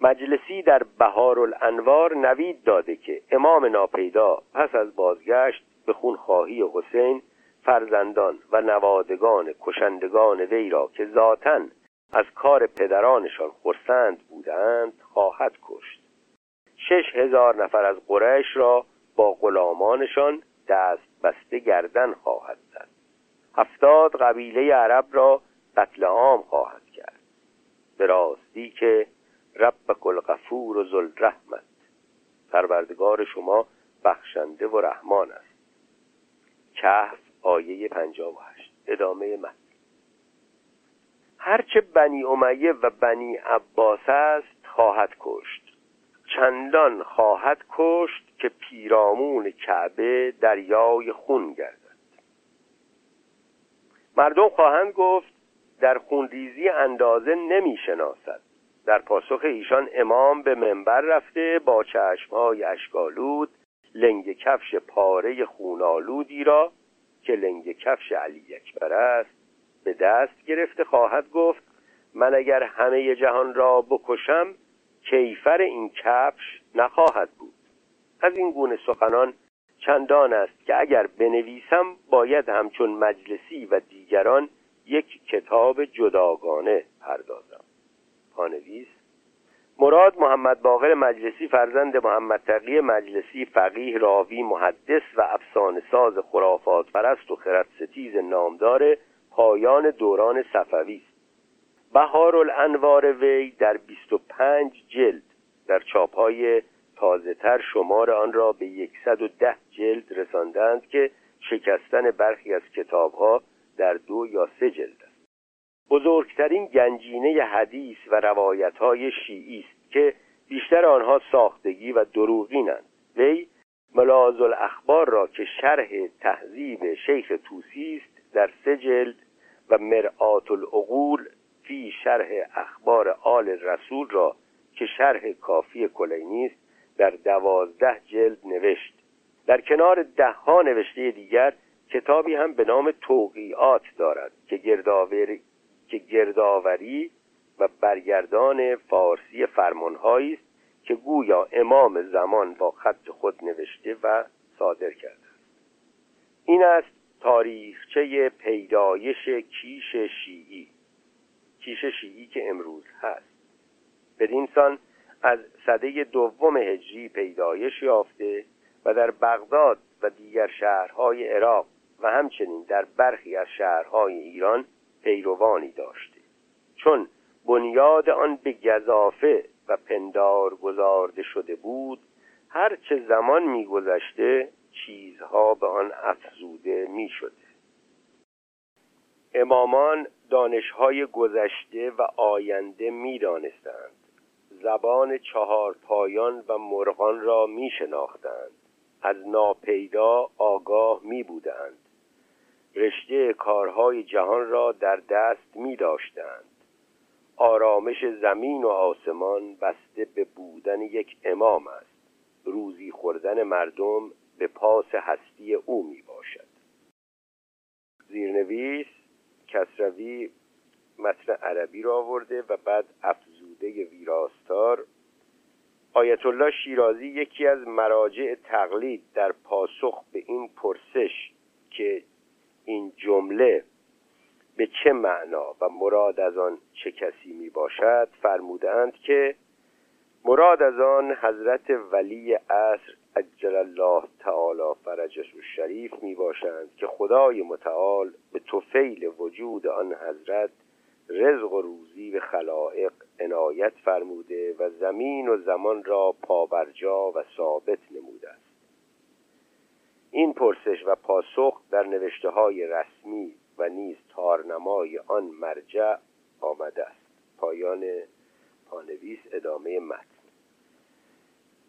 مجلسی در بهار الانوار نوید داده که امام ناپیدا پس از بازگشت به خونخواهی حسین فرزندان و نوادگان کشندگان وی را که ذاتا از کار پدرانشان خرسند بودند خواهد کشت. شش هزار نفر از قریش را با غلامانشان دست بسته گردن خواهد هفتاد قبیله عرب را قتل عام خواهد کرد. به راستی که رب الغفور و ذوالرحمت. پروردگار شما بخشنده و رحمان است. کهف آیه 58 ادامه متن. هرچه بنی امیه و بنی عباس است خواهد کشت. چندان خواهد کشت که پیرامون کعبه دریای خون گردد. مردم خواهند گفت در خونریزی اندازه نمی‌شناسد. در پاسخ ایشان امام به منبر رفته با چشمهای اشکالود لنگ کفش پاره خونالودی را که لنگ کفش علی اکبر است به دست گرفته خواهد گفت من اگر همه جهان را بکشم کیفر این کفش نخواهد بود. از این گونه سخنان چندان است که اگر بنویسم باید همچون مجلسی و دیگران یک کتاب جداگانه پردازم. پانویس مراد محمد باقر مجلسی فرزند محمد تقی مجلسی فقیه راوی محدث و افسانه ساز خرافات پرست و خرد ستیز نامدار پایان دوران صفوی است. بهار الانوار وی در 25 جلد در چاپهای تازه تر شمار آن را به 110 جلد رساندند که شکستن برخی از کتابها در دو یا سه جلد است. بزرگترین گنجینه حدیث و روایت های شیعی است که بیشتر آنها ساختگی و دروغینند وی ملاز الاخبار را که شرح تهذیب شیخ توسی است در سه جلد و مرآت العقول فی شرح اخبار آل رسول را که شرح کافی کلینی است در دوازده جلد نوشت. در کنار ده ها نوشته دیگر کتابی هم به نام توقیات دارد که گردآوری که گردآوری و برگردان فارسی فرمانهایی است که گویا امام زمان با خط خود نوشته و صادر کرده است. این است تاریخچه پیدایش کیش شیعی. کیش شیعی که امروز هست. بدینسان از صده دوم هجری پیدایش یافته و در بغداد و دیگر شهرهای عراق و همچنین در برخی از شهرهای ایران پیروانی داشته چون بنیاد آن به گذافه و پندار گذارده شده بود هرچه زمان میگذشته چیزها به آن افزوده می شده امامان دانشهای گذشته و آینده می دانستند. زبان چهار پایان و مرغان را می شناختند. از ناپیدا آگاه می بودند. رشته کارهای جهان را در دست می داشتند. آرامش زمین و آسمان بسته به بودن یک امام است. روزی خوردن مردم به پاس هستی او می باشد. زیرنویس کسروی متن عربی را آورده و بعد افزوده ویراستار آیت الله شیرازی یکی از مراجع تقلید در پاسخ به این پرسش که این جمله به چه معنا و مراد از آن چه کسی می باشد فرمودند که مراد از آن حضرت ولی عصر عجل الله تعالی فرجش و شریف می باشند که خدای متعال به توفیل وجود آن حضرت رزق و روزی به خلائق عنایت فرموده و زمین و زمان را پابرجا و ثابت نموده است. این پرسش و پاسخ در نوشته های رسمی و نیز تارنمای آن مرجع آمده است. پایان پانویس ادامه متن.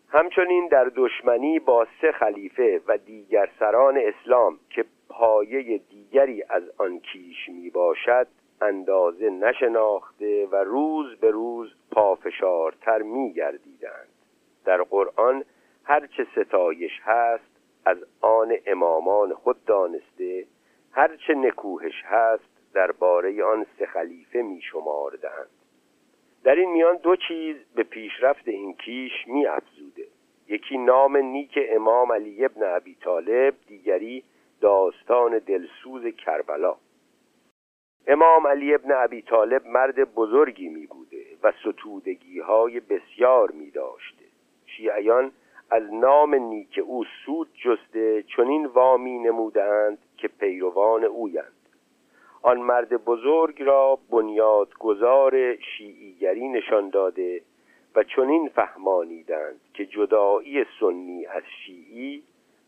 همچنین در دشمنی با سه خلیفه و دیگر سران اسلام که پایه دیگری از آن کیش می باشد اندازه نشناخته و روز به روز پافشارتر می گردیدند در قرآن هرچه ستایش هست از آن امامان خود دانسته هرچه نکوهش هست درباره آن سه خلیفه می شماردند در این میان دو چیز به پیشرفت این کیش می افزوده یکی نام نیک امام علی ابن ابی طالب دیگری داستان دلسوز کربلا. امام علی ابن ابی طالب مرد بزرگی می بوده و ستودگی های بسیار می داشته شیعیان از نام نیک او سود جسته چنین وامی نمودند که پیروان اویند آن مرد بزرگ را بنیادگذار شیعیگری نشان داده و چنین فهمانیدند که جدایی سنی از شیعی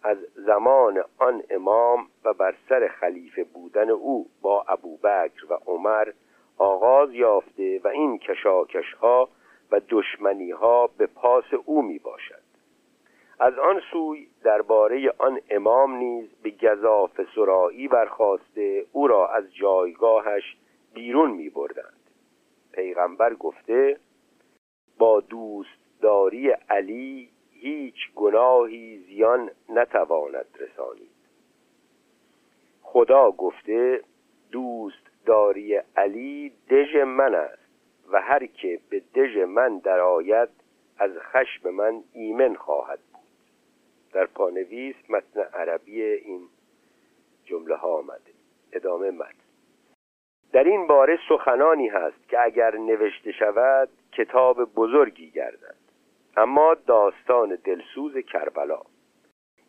از زمان آن امام و بر سر خلیفه بودن او با ابوبکر و عمر آغاز یافته و این کشاکش ها و دشمنی ها به پاس او می باشد از آن سوی درباره آن امام نیز به گذاف سرایی برخواسته او را از جایگاهش بیرون می بردند پیغمبر گفته با دوستداری علی هیچ گناهی زیان نتواند رسانید. خدا گفته دوستداری علی دژ من است و هر که به دژ من درآید از خشم من ایمن خواهد بود. در پانویس متن عربی این جمله ها آمده. ادامه متن. در این باره سخنانی هست که اگر نوشته شود کتاب بزرگی گردد. اما داستان دلسوز کربلا.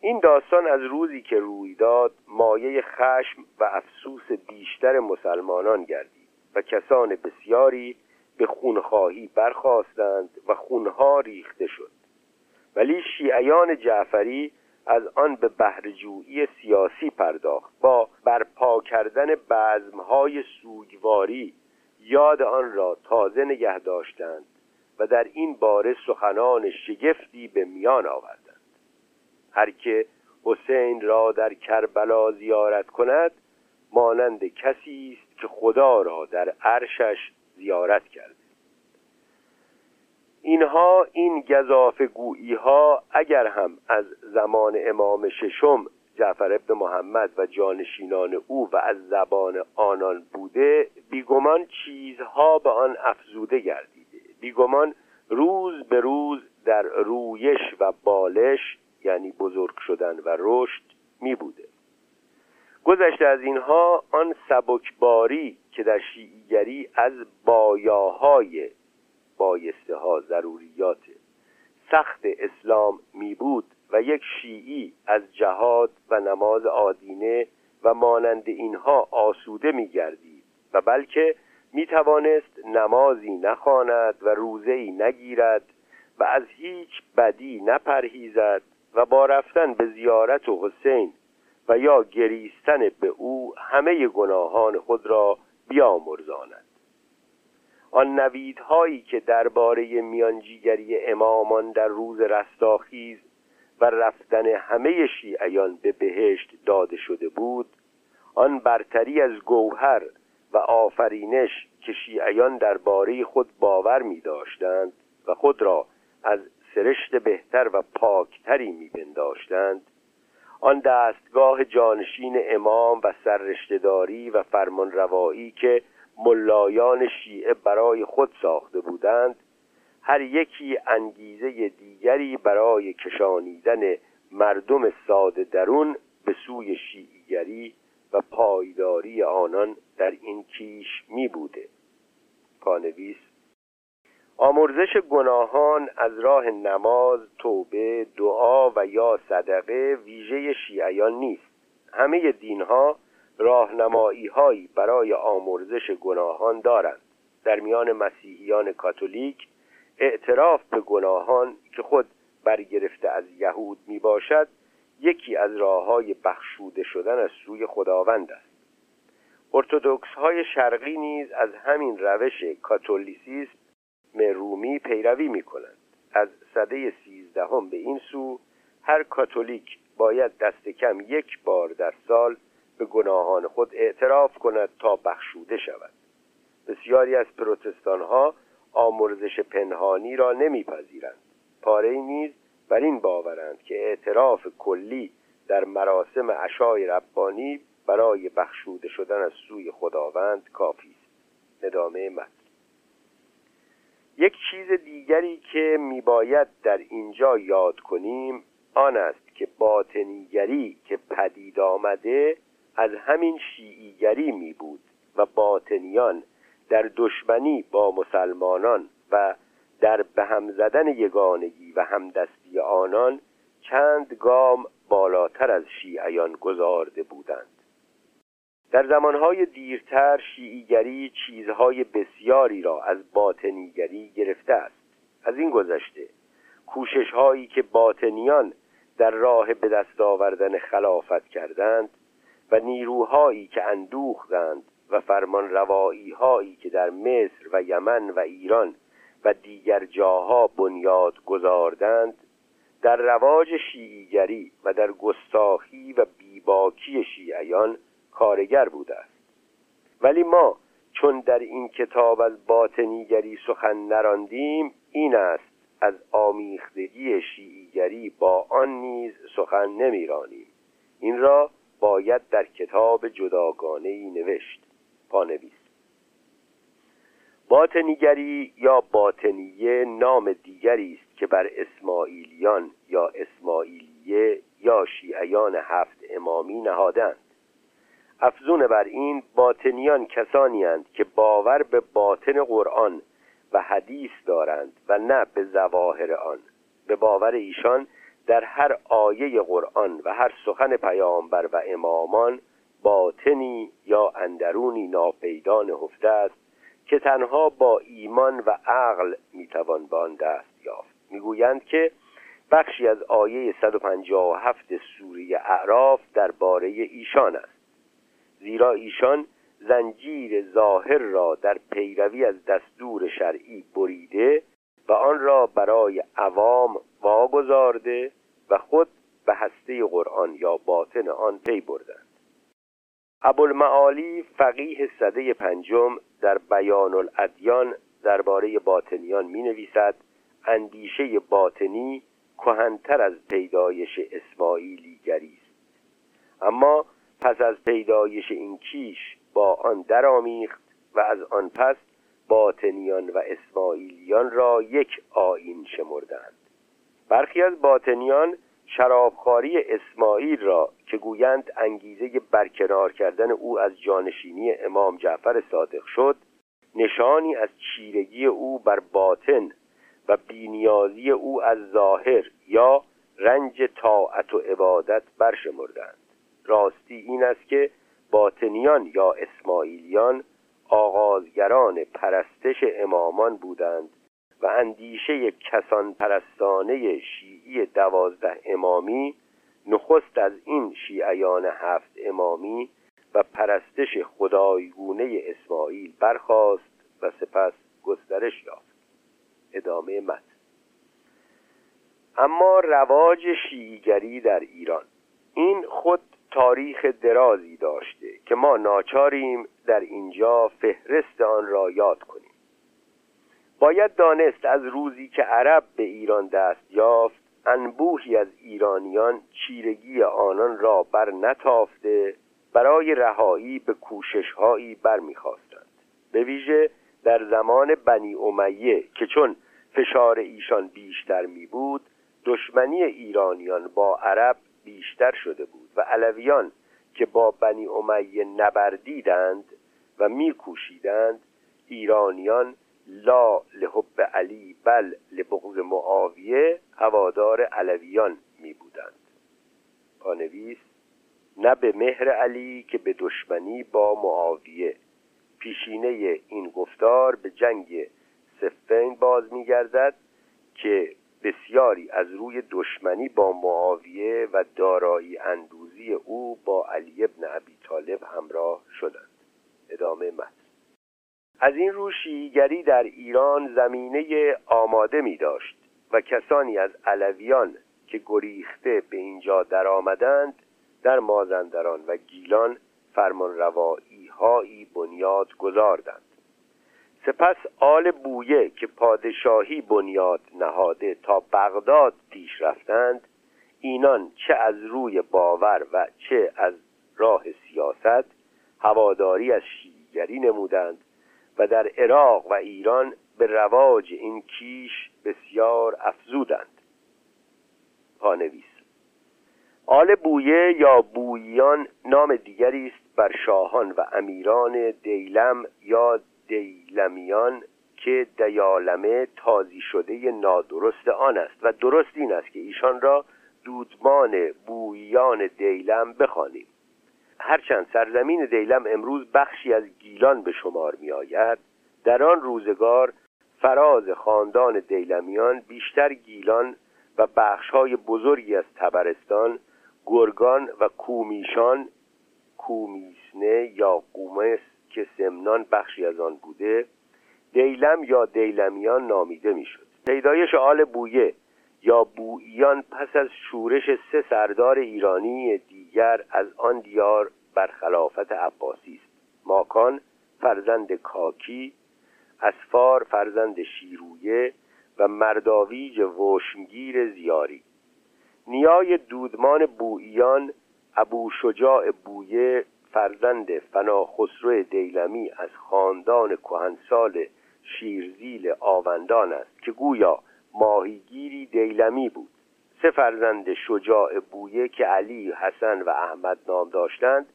این داستان از روزی که روی داد مایه خشم و افسوس بیشتر مسلمانان گردید و کسان بسیاری به خونخواهی برخواستند و خونها ریخته شد. ولی شیعیان جعفری از آن به بهرهجویی سیاسی پرداخت با برپا کردن بزمهای سوگواری یاد آن را تازه نگه داشتند و در این باره سخنان شگفتی به میان آوردند. هر که حسین را در کربلا زیارت کند مانند کسی است که خدا را در عرشش زیارت کرده. اینها این گذاف گویی ها اگر هم از زمان امام ششم جعفر ابن محمد و جانشینان او و از زبان آنان بوده بیگمان چیزها به آن افزوده گردیده بیگمان روز به روز در رویش و بالش یعنی بزرگ شدن و رشد می بوده. گذشته از اینها آن سبکباری که در شیعیگری از بایاهای بایسته ها ضروریات سخت اسلام می بود و یک شیعی از جهاد و نماز آدینه و مانند اینها آسوده می گردید و بلکه می توانست نمازی نخواند و روزهی نگیرد و از هیچ بدی نپرهیزد و با رفتن به زیارت و حسین و یا گریستن به او همه گناهان خود را بیامرزاند. آن نویدهایی که درباره میانجیگری امامان در روز رستاخیز و رفتن همه شیعیان به بهشت داده شده بود آن برتری از گوهر و آفرینش که شیعیان درباره خود باور می داشتند و خود را از سرشت بهتر و پاکتری می بنداشتند آن دستگاه جانشین امام و سررشتهداری و فرمانروایی که ملایان شیعه برای خود ساخته بودند هر یکی انگیزه دیگری برای کشانیدن مردم ساده درون به سوی شیعیگری و پایداری آنان در این کیش می بوده. پانویس آمرزش گناهان از راه نماز، توبه، دعا و یا صدقه ویژه شیعیان نیست. همه دینها راهنمایی هایی برای آمرزش گناهان دارند. در میان مسیحیان کاتولیک اعتراف به گناهان که خود برگرفته از یهود می باشد یکی از راه های بخشوده شدن از سوی خداوند است. ارتودکس های شرقی نیز از همین روش کاتولیسیسم رومی پیروی می کنند از صده سیزدهم به این سو هر کاتولیک باید دست کم یک بار در سال به گناهان خود اعتراف کند تا بخشوده شود. بسیاری از پروتستان ها آمرزش پنهانی را نمیپذیرند. پاره نیز بر این باورند که اعتراف کلی در مراسم عشای ربانی برای بخشوده شدن از سوی خداوند کافی است. ندامه متن. یک چیز دیگری که میباید در اینجا یاد کنیم آن است که باطنیگری که پدید آمده از همین شیعیگری می بود و باطنیان در دشمنی با مسلمانان و در به هم زدن یگانگی و همدستی آنان چند گام بالاتر از شیعیان گذارده بودند. در زمانهای دیرتر شیعیگری چیزهای بسیاری را از باطنیگری گرفته است. از این گذشته کوشش هایی که باطنیان در راه به دست آوردن خلافت کردند و نیروهایی که اندوختند و فرمان روایی هایی که در مصر و یمن و ایران و دیگر جاها بنیاد گذاردند در رواج شیعیگری و در گستاخی و بیباکی شیعیان کارگر بوده است ولی ما چون در این کتاب از باطنیگری سخن نراندیم این است از آمیختگی شیعیگری با آن نیز سخن نمیرانیم. این را باید در کتاب جداگانه ای نوشت. پانویس. باطنیگری یا باطنیه نام دیگری است که بر اسماعیلیان یا اسماعیلیه یا شیعیان هفت امامی نهادند. افزون بر این باطنیان کسانی هند که باور به باطن قرآن و حدیث دارند و نه به زواهر آن. به باور ایشان در هر آیه قرآن و هر سخن پیامبر و امامان باطنی یا اندرونی ناپیدا نهفته است که تنها با ایمان و عقل می‌توان به آن دست یافت. می‌گویند که بخشی از آیه 157 سوره اعراف درباره ایشان است. زیرا ایشان زنجیر ظاهر را در پیروی از دستور شرعی بریده و آن را برای عوام واگذارده و خود به هسته قرآن یا باطن آن پی بردند. ابوالمعالی فقیه صده پنجم در بیان الادیان درباره باطنیان می نویسد اندیشه باطنی کهنتر از پیدایش اسماعیلیگری است. اما پس از پیدایش این کیش با آن درآمیخت و از آن پس باطنیان و اسماعیلیان را یک آین شمردند. برخی از باطنیان شرابخواری اسماعیل را که گویند انگیزه برکنار کردن او از جانشینی امام جعفر صادق شد نشانی از چیرگی او بر باطن و بینیازی او از ظاهر یا رنج طاعت و عبادت برشمردند. راستی این است که باطنیان یا اسماعیلیان آغازگران پرستش امامان بودند و اندیشه کسان پرستانه شیعی دوازده امامی نخست از این شیعیان هفت امامی و پرستش خدایگونه اسماعیل برخاست و سپس گسترش یافت. ادامه متن. اما رواج شیعیگری در ایران. این خود تاریخ درازی داشته که ما ناچاریم در اینجا فهرست آن را یاد کنیم. باید دانست از روزی که عرب به ایران دست یافت انبوهی از ایرانیان چیرگی آنان را بر نتافته برای رهایی به کوششهایی برمیخواستند. به ویژه در زمان بنی امیه که چون فشار ایشان بیشتر می بود دشمنی ایرانیان با عرب بیشتر شده بود. و علویان که با بنی امیه نبردیدند و میکوشیدند ایرانیان لا لحب علی بل لبغض معاویه هوادار علویان می بودند پانویس نه به مهر علی که به دشمنی با معاویه. پیشینه این گفتار به جنگ سفین باز میگردد که بسیاری از روی دشمنی با معاویه و دارایی اندوزی او با علی ابن ابی طالب همراه شدند. ادامه متن از این رو شیعیگری در ایران زمینه آماده می داشت و کسانی از علویان که گریخته به اینجا درآمدند در مازندران و گیلان فرمان روایی هایی بنیاد گذاردند. سپس آل بویه که پادشاهی بنیاد نهاده تا بغداد پیش رفتند اینان چه از روی باور و چه از راه سیاست هواداری از شیعیگری نمودند و در عراق و ایران به رواج این کیش بسیار افزودند. پانویس آل بویه یا بویان نام دیگری است بر شاهان و امیران دیلم یا دیلمیان که دیالمه تازی شده نادرست آن است و درست این است که ایشان را دودمان بویان دیلم بخوانیم. هرچند سرزمین دیلم امروز بخشی از گیلان به شمار می آید در آن روزگار فراز خاندان دیلمیان بیشتر گیلان و بخشهای بزرگی از تبرستان گرگان و کومیشان کومیسنه یا قومس که سمنان بخشی از آن بوده دیلم یا دیلمیان نامیده می‌شد. پیدایش آل بویه یا بوییان پس از شورش سه سردار ایرانی دیگر از آن دیار بر خلافت عباسی است. ماکان فرزند کاکی اسفار فرزند شیرویه و مرداویج وشمگیر زیاری. نیای دودمان بوییان ابو شجاع بویه فرزند فناخسرو دیلمی از خاندان کهنسال شیرزیل آوندان است که گویا ماهیگیری دیلمی بود. سه فرزند شجاع بویه که علی، حسن و احمد نام داشتند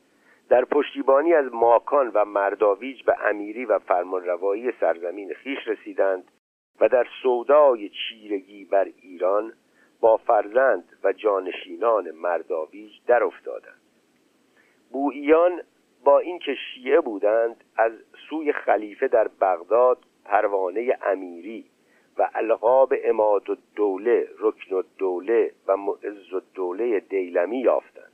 در پشتیبانی از ماکان و مرداویج به امیری و فرمانروایی سرزمین خیش رسیدند و در سودای چیرگی بر ایران با فرزند و جانشینان مرداویج در افتادند. بوییان با اینکه شیعه بودند از سوی خلیفه در بغداد پروانه امیری و القاب اماد الدوله رکن الدوله و معز الدوله دیلمی یافتند.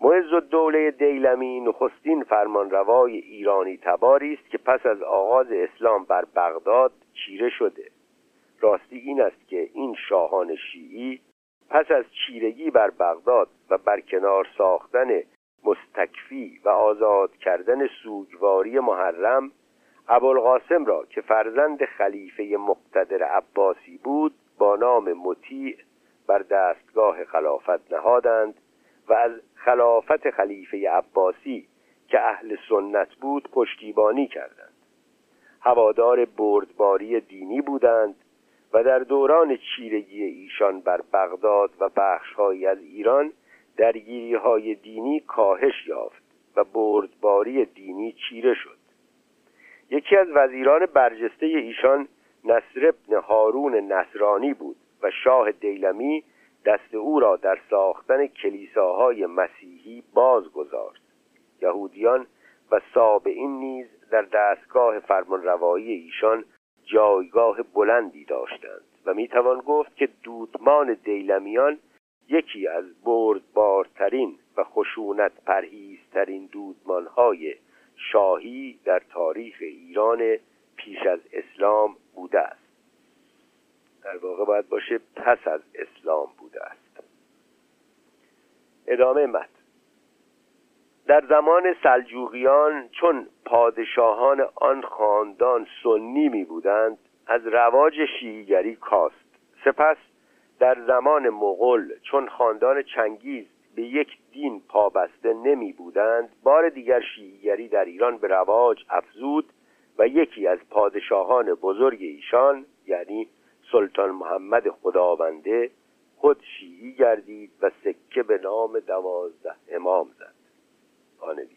معز الدوله دیلمی نخستین فرمانروای ایرانی تباری است که پس از آغاز اسلام بر بغداد چیره شده. راستی این است که این شاهان شیعی پس از چیرگی بر بغداد و برکنار ساختن مستکفی و آزاد کردن سوگواری محرم ابوالقاسم را که فرزند خلیفه مقتدر عباسی بود با نام مطیع بر دستگاه خلافت نهادند و از خلافت خلیفه عباسی که اهل سنت بود پشتیبانی کردند. هوادار بردباری دینی بودند و در دوران چیرگی ایشان بر بغداد و بخشهایی از ایران درگیری های دینی کاهش یافت و بردباری دینی چیره شد. یکی از وزیران برجسته ایشان نصر ابن هارون نصرانی بود و شاه دیلمی دست او را در ساختن کلیساهای مسیحی باز گذارد یهودیان و سابعین نیز در دستگاه فرمانروایی ایشان جایگاه بلندی داشتند و می‌توان گفت که دودمان دیلمیان یکی از بردبارترین و خشونت پرهیزترین دودمانهای شاهی در تاریخ ایران پیش از اسلام بوده است. در واقع باید باشه پس از اسلام بوده است. ادامه مت در زمان سلجوقیان چون پادشاهان آن خاندان سنی می بودند از رواج شیعیگری کاست. سپس در زمان مغول چون خاندان چنگیز به یک دین پابسته نمی بودند بار دیگر شیعیگری در ایران به رواج افزود و یکی از پادشاهان بزرگ ایشان یعنی سلطان محمد خداونده خود شیعی گردید و سکه به نام دوازده امام زد. آنویس.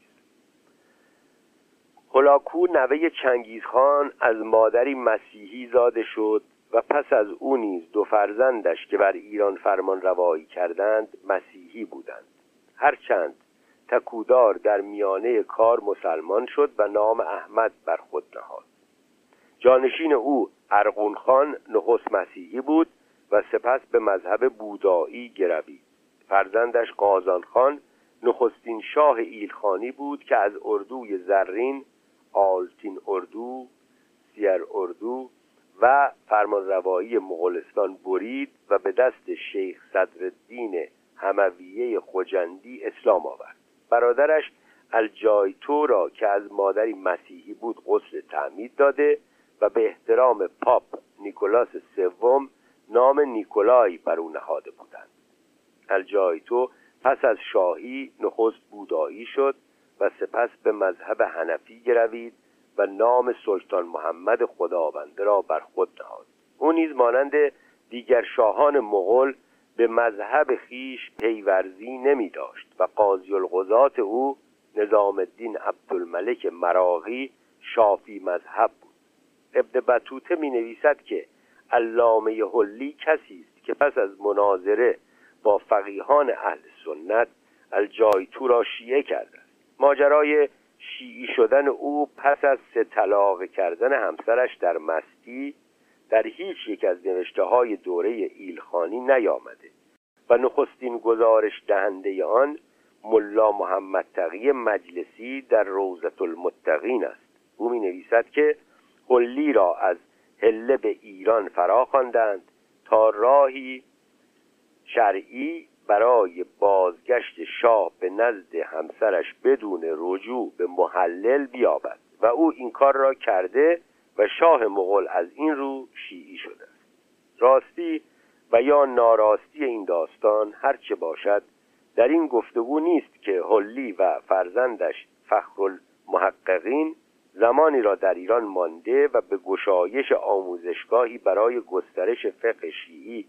هلاکو نوه چنگیزخان از مادری مسیحی زاده شد و پس از او نیز دو فرزندش که بر ایران فرمان روایی کردند مسیحی بودند. هرچند تکودار در میانه کار مسلمان شد و نام احمد بر خود نهاد. جانشین او ارغون خان نخست مسیحی بود و سپس به مذهب بودایی گروید. فرزندش قازان خان نخستین شاه ایلخانی بود که از اردوی زرین آلتین اردو سیر اردو و فرمانروایی مغولستان برید و به دست شیخ صدرالدین همویه خجندی اسلام آورد. برادرش الجایتو را که از مادری مسیحی بود غسل تعمید داده و به احترام پاپ نیکولاس سوم نام نیکولای بر او نهاده بودند. الجایتو پس از شاهی نخست بودایی شد و سپس به مذهب حنفی گروید و نام سلطان محمد خداونده را بر خود نهاد. او نیز مانند دیگر شاهان مغول به مذهب خیش پیورزی نمی داشت و قاضی القضات او نظام الدین عبدالملک مراغی شافی مذهب بود. ابن بطوته می نویسد که علامه حلی کسی است که پس از مناظره با فقیهان اهل سنت الجایتو را شیعه کرده ماجرای شیعی شدن او پس از سه طلاق کردن همسرش در مستی در هیچ یک از نوشته های دوره ایلخانی نیامده و نخستین گزارش دهنده آن ملا محمد تقی مجلسی در روزت المتقین است. او می نویسد که حلی را از هله به ایران فرا خواندند تا راهی شرعی برای بازگشت شاه به نزد همسرش بدون رجوع به محلل بیابد و او این کار را کرده و شاه مغول از این رو شیعی شده است. راستی و یا ناراستی این داستان هرچه باشد در این گفتگو نیست که حلی و فرزندش فخر المحققین زمانی را در ایران مانده و به گشایش آموزشگاهی برای گسترش فقه شیعی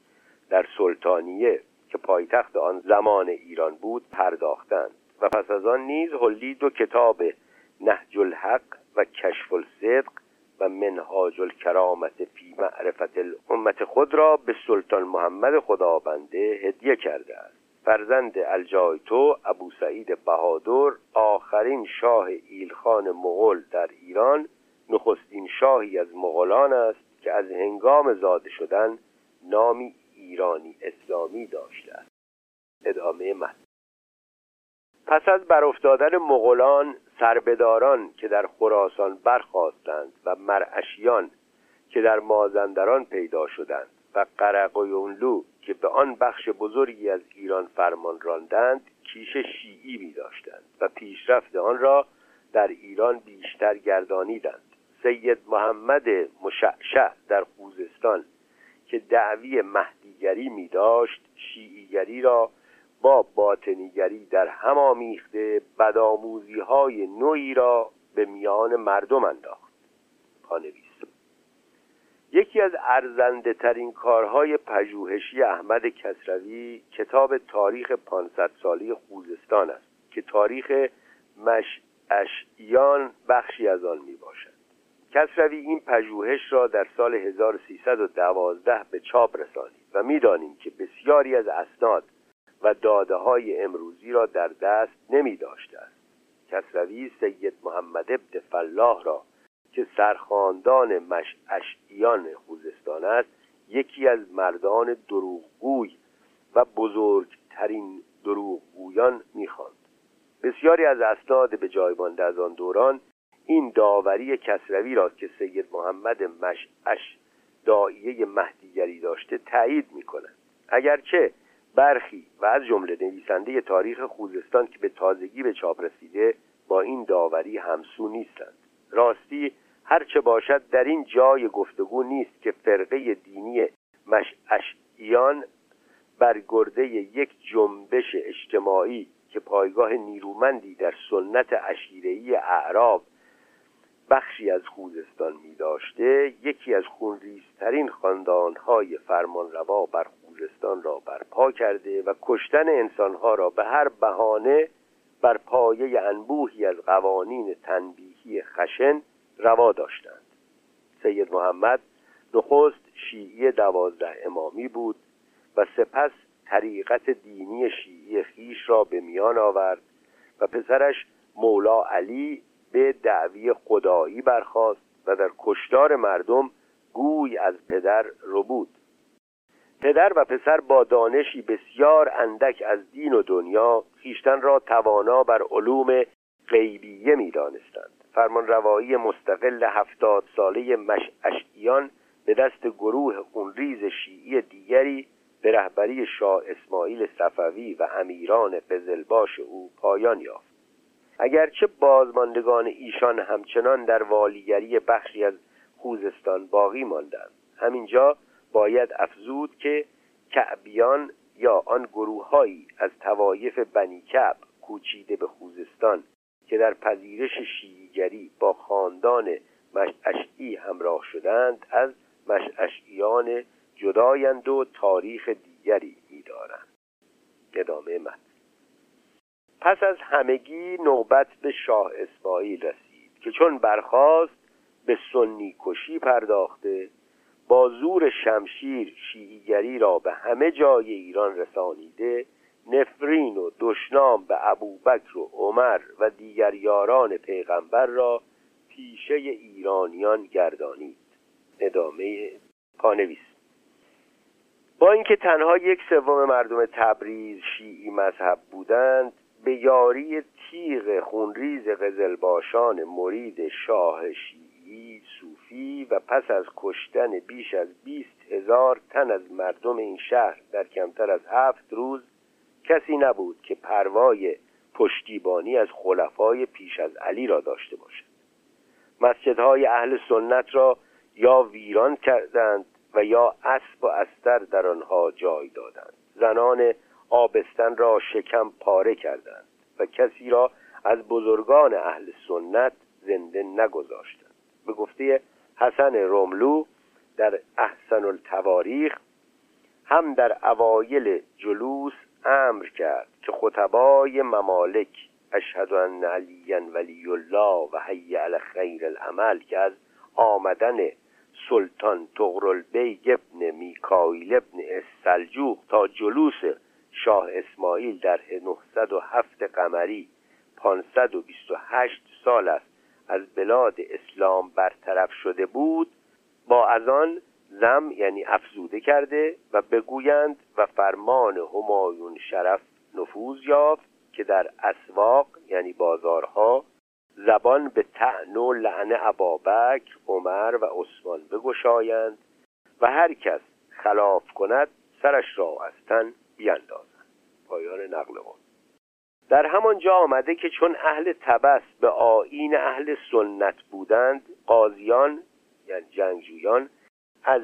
در سلطانیه که پایتخت آن زمان ایران بود پرداختند و پس از آن نیز حلی دو کتاب نهج الحق و کشف الصدق و منهاج الکرامت فی معرفت الامت خود را به سلطان محمد خدابنده هدیه کرده است. فرزند الجایتو ابو سعید بهادر آخرین شاه ایلخان مغول در ایران نخستین شاهی از مغولان است که از هنگام زاده شدن نامی ایرانی اسلامی داشته است. ادامه متن. پس از برافتادن مغولان سربداران که در خراسان برخواستند و مرعشیان که در مازندران پیدا شدند و قرقیونلو که به آن بخش بزرگی از ایران فرمان راندند کیش شیعی می داشتند و پیشرفت آن را در ایران بیشتر گردانیدند. سید محمد مشعشع در خوزستان که دعوی مهدیگری می داشت شیعیگری را با باطنیگری در هم آمیخته بدآموزی های نوعی را به میان مردم انداخت. پانویس یکی از ارزنده ترین کارهای پژوهشی احمد کسروی کتاب تاریخ 500 سالی خوزستان است که تاریخ مشعشیان بخشی از آن می باشد. کسروی این پژوهش را در سال 1312 به چاپ رسانید. و می‌دانیم که بسیاری از اسناد و داده های امروزی را در دست نمی داشته است. کسروی سید محمد ابن فلاح را که سرخاندان مشعشیان خوزستان است یکی از مردان دروغگوی و بزرگترین دروغگویان می‌خواند. بسیاری از اسناد به جای مانده از آن دوران این داوری کسروی را که سید محمد مشعش دایه مهدیگری داشته تایید می‌کنند اگرچه برخی و از جمله نویسنده تاریخ خوزستان که به تازگی به چاپ رسیده با این داوری همسو نیستند. راستی هرچه باشد در این جای گفتگو نیست که فرقه دینی مشعشیان بر گرده یک جنبش اجتماعی که پایگاه نیرومندی در سنت اشیرهی اعراب بخشی از خوزستان می داشته یکی از خونریزترین خاندانهای فرمانروا بر خوزستان را برپا کرده و کشتن انسانها را به هر بهانه بر پایه انبوهی از قوانین تنبیهی خشن روا داشتند. سید محمد نخست شیعی دوازده امامی بود و سپس طریقت دینی شیعی خیش را به میان آورد و پسرش مولا علی به دعوی خدایی برخاست و در کشتار مردم گوی از پدر رو بود. پدر و پسر با دانشی بسیار اندک از دین و دنیا خیشتن را توانا بر علوم غیبیه می دانستند فرمان روایی مستقل هفتاد ساله مشعشیان به دست گروه خونریز شیعی دیگری به رهبری شاه اسماعیل صفوی و امیران قزلباش او پایان یافت. اگرچه بازماندگان ایشان همچنان در والیگری بخشی از خوزستان باقی ماندند همینجا باید افزود که کعبیان یا گروه گروههایی از توایف بنی کعب کوچیده به خوزستان که در پذیرش شیعیگری با خاندان مشعشعی همراه شدند از مشعشعیان جدایند و تاریخ دیگری می‌دارند. ادامه متن پس از همگی نوبت به شاه اسماعیل رسید که چون برخاست به سنی کشی پرداخته با زور شمشیر شیعیگری را به همه جای ایران رسانیده نفرین و دشنام به ابوبکر و عمر و دیگر یاران پیغمبر را پیشه ایرانیان گردانید. ادامه پانویس. با اینکه تنها یک سوم مردم تبریز شیعی مذهب بودند به یاری تیغ خونریز قزلباشان مرید شاه شیعی صوفی و پس از کشتن بیش از بیست هزار تن از مردم این شهر در کمتر از هفت روز کسی نبود که پروای پشتیبانی از خلفای پیش از علی را داشته باشد. مسجدهای اهل سنت را یا ویران کردند و یا اسب و استر در آنها جای دادند. زنان آبستن را شکم پاره کردند و کسی را از بزرگان اهل سنت زنده نگذاشتند. به گفته حسن روملو در احسن التواریخ هم در اوایل جلوس امر کرد که خطبای ممالک اشهد ان علی ولی الله و حی علی خیر العمل که از آمدن سلطان طغرل بیگ ابن میکایل ابن السلجوق تا جلوس شاه اسماعیل در 907 قمری 528 سال است از بلاد اسلام برطرف شده بود با از آن زم یعنی افزوده کرده و بگویند و فرمان همایون شرف نفوذ یافت که در اسواق یعنی بازارها زبان به تعن و لعن عبابک عمر و عثمان بگشایند و هر کس خلاف کند سرش را از تن بیندازند پایان نقل قول. در همان جا آمده که چون اهل تبس به آین اهل سنت بودند قاضیان یعنی جنگجویان از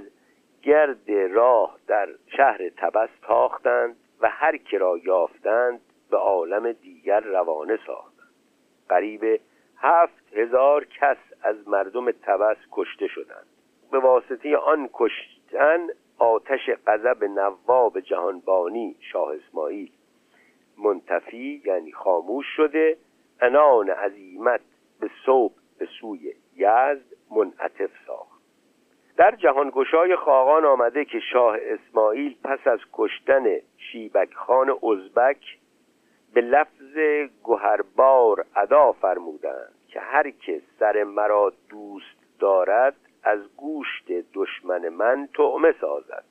گرد راه در شهر تبس تاختند و هر که را یافتند به عالم دیگر روانه ساختند. قریب هفت هزار کس از مردم تبس کشته شدند. به واسطه آن کشتن آتش غضب نواب جهانبانی شاه اسماعیل. منتفی یعنی خاموش شده. انان عظیمت به صوب به سوی یزد منعطف ساخت. در جهانگشای خاقان آمده که شاه اسماعیل پس از کشتن شیبک خان ازبک به لفظ گوهربار ادا فرمودند که هر که سر مرا دوست دارد از گوشت دشمن من تعمه سازد.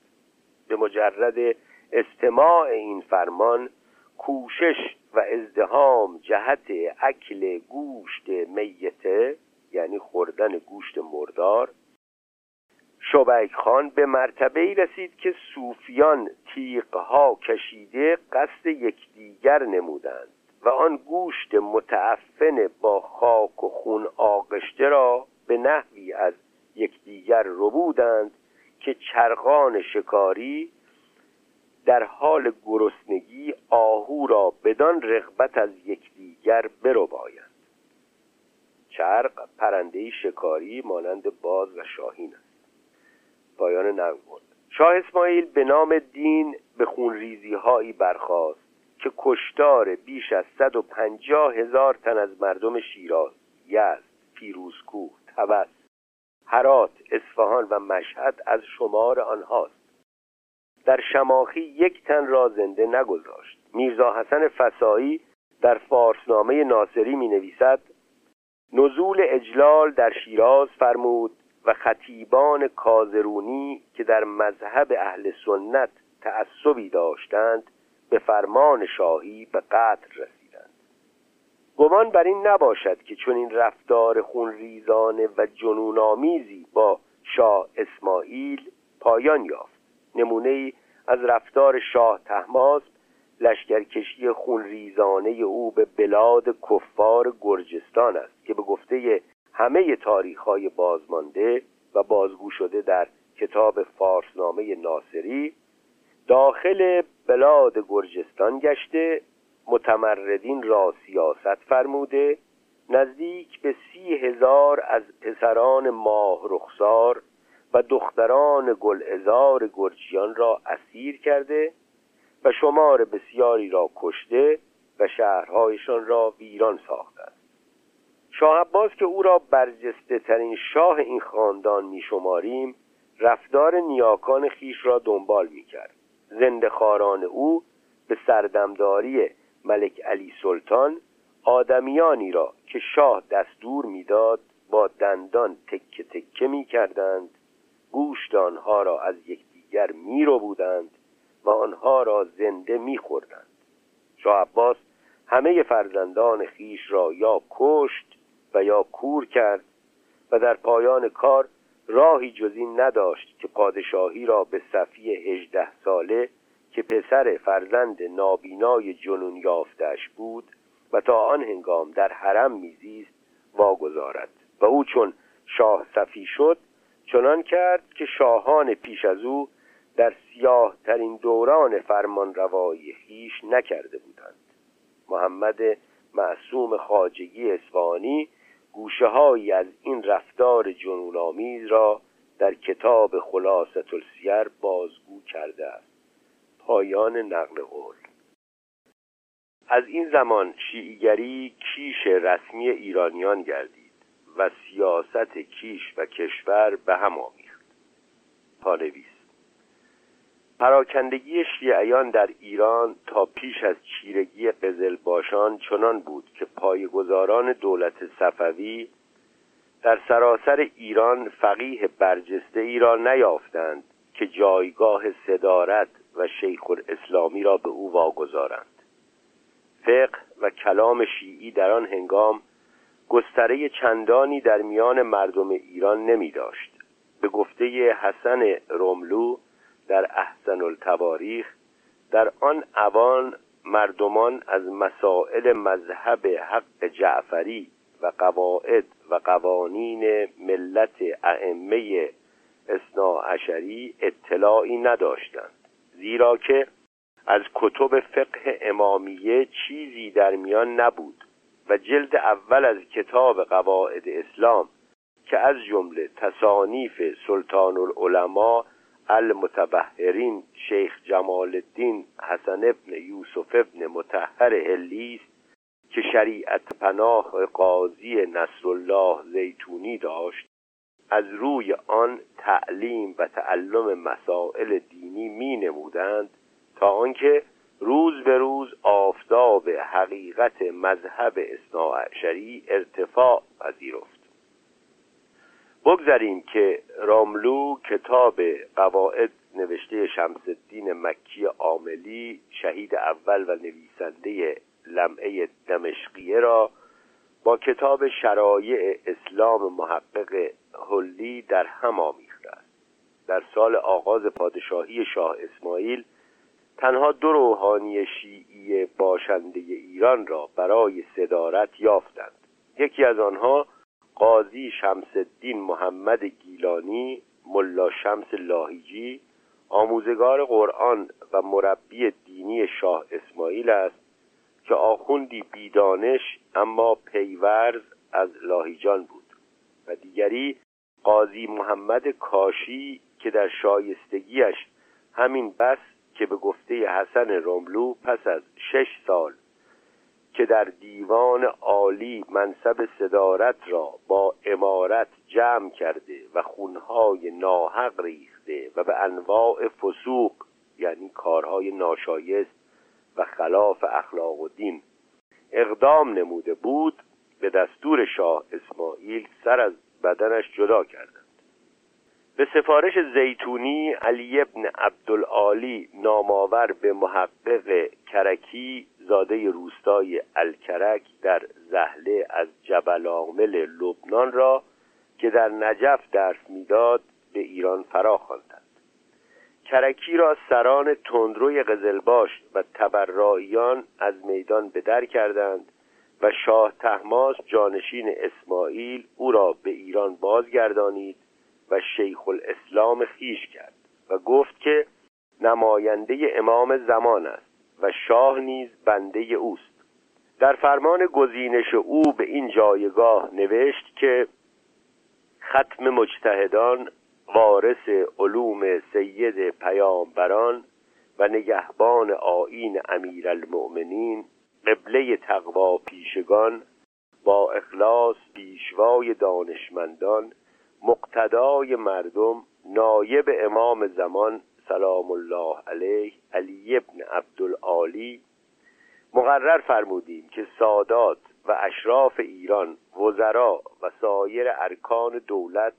به مجرد استماع این فرمان کوشش و ازدهام جهت اکل گوشت میته یعنی خوردن گوشت مردار. شبک خان به مرتبه ای رسید که صوفیان تیغها کشیده قصد یکدیگر نمودند و آن گوشت متعفن با خاک و خون آغشته را به نحوی از یکدیگر ربودند که چرخان شکاری در حال گرسنگی آهو را بدان رغبت از یکدیگر بربایند. چرق پرنده شکاری مانند باز و شاهین است. پایان نقل. شاه اسماعیل به نام دین به خونریزی هایی برخواست که کشتار بیش از 150 هزار تن از مردم شیراز یزد پیروزکوه تبس هرات اصفهان و مشهد از شمار آنهاست. در شماخی یک تن را زنده نگذاشت. میرزا حسن فسایی در فارسنامه ناصری می نویسد نزول اجلال در شیراز فرمود و خطیبان کازرونی که در مذهب اهل سنت تعصبی داشتند به فرمان شاهی به قتل رسیدند گمان بر این نباشد که چون این رفتار خونریزانه و جنونآمیزی با شاه اسماعیل پایان یافت. نمونه ای از رفتار شاه تحماسب لشکرکشی خونریزانه او به بلاد کفار گرجستان است که به گفته همه تاریخ های بازمانده و بازگو شده در کتاب فارسنامه ناصری داخل بلاد گرجستان گشته متمردین را سیاست فرموده نزدیک به سی هزار از پسران ماه رخسار و دختران گلعزار گرجیان را اسیر کرده و شمار بسیاری را کشته و شهرهایشان را ویران ساخته است. شاه عباس که او را برجسته ترین شاه این خاندان می شماریم رفتار نیاکان خیش را دنبال می کرد. زنده خاران او به سردمداری ملک علی سلطان آدمیانی را که شاه دستور می‌داد با دندان تکه تکه می کردند گوشت آنها را از یکدیگر می رو بودند و آنها را زنده می خوردند شاه عباس همه فرزندان خیش را یا کشت و یا کور کرد و در پایان کار راهی جز این نداشت که پادشاهی را به صفی هجده ساله که پسر فرزند نابینای جنون یافتش بود و تا آن هنگام در حرم میزیست واگذارد و او چون شاه صفی شد چنان کرد که شاهان پیش از او در سیاه ترین دوران فرمان روایی خیش نکرده بودند. محمد معصوم خاجگی اسفانی گوشه هایی از این رفتار جنونآمیز را در کتاب خلاصت السیر بازگو کرده است. پایان نقل قول. از این زمان شیعیگری کیش رسمی ایرانیان گردید و سیاست کیش و کشور به هم آمیخت. پانویس پراکندگی شیعیان در ایران تا پیش از چیرگی قزلباشان چنان بود که پایگزاران دولت صفوی در سراسر ایران فقیه برجسته ای را نیافتند که جایگاه صدارت و شیخ الاسلامی را به او واگذارند. فقه و کلام شیعی در آن هنگام گستره چندانی در میان مردم ایران نمی داشت. به گفته حسن روملو در احسن التواریخ در آن اوان مردمان از مسائل مذهب حق جعفری و قواعد و قوانین ملت ائمه اثنا عشری اطلاعی نداشتند. زیرا که از کتب فقه امامیه چیزی در میان نبود و جلد اول از کتاب قواعد اسلام که از جمله تصانیف سلطان العلماء المتبهرین شیخ جمال الدین حسن ابن یوسف ابن متحر هلی است که شریعت پناه قاضی نصرالله زیتونی داشت از روی آن تعلیم و تعلم مسائل دینی می نمودند تا آنکه روز به روز آفتاب حقیقت مذهب اصناعشری ارتفاع پذیرفت. بگذاریم که راملو کتاب قواعد نوشته شمس الدین مکی عاملی شهید اول و نویسنده لمعه دمشقیه را با کتاب شرایع اسلام محقق هلی در هم آمیخته است. در سال آغاز پادشاهی شاه اسماعیل تنها دو روحانی شیعی باشنده ایران را برای صدارت یافتند. یکی از آنها قاضی شمس الدین محمد گیلانی ملا شمس لاهیجی آموزگار قرآن و مربی دینی شاه اسماعیل است که آخوندی بیدانش اما پیورز از لاهیجان بود و دیگری قاضی محمد کاشی که در شایستگیش همین بس که به گفته حسن رملو پس از شش سال که در دیوان عالی منصب صدارت را با امارت جمع کرده و خونهای ناحق ریخته و به انواع فسوق یعنی کارهای ناشایست و خلاف اخلاق و دین. اقدام نموده بود به دستور شاه اسماعیل سر از بدنش جدا کردند. به سفارش زیتونی علی ابن عبدالعالی نامآور به محقق کرکی زاده روستای الکرک در زهله از جبل عامل لبنان را که در نجف درس می‌داد به ایران فرا خواندند کرکی را سران تندروی قزلباش و تبراییان از میدان به در کردند و شاه تحماس جانشین اسماعیل او را به ایران بازگردانید و شیخ الاسلام خیش کرد و گفت که نماینده امام زمان است و شاه نیز بنده اوست. در فرمان گزینش او به این جایگاه نوشت که ختم مجتهدان وارث علوم سید پیامبران و نگهبان آین امیر المؤمنین قبله تقوا پیشگان با اخلاص پیشوای دانشمندان مقتدای مردم نایب امام زمان سلام الله علیه علی ابن عبدالعالی. مقرر فرمودیم که سادات و اشراف ایران وزرا و سایر ارکان دولت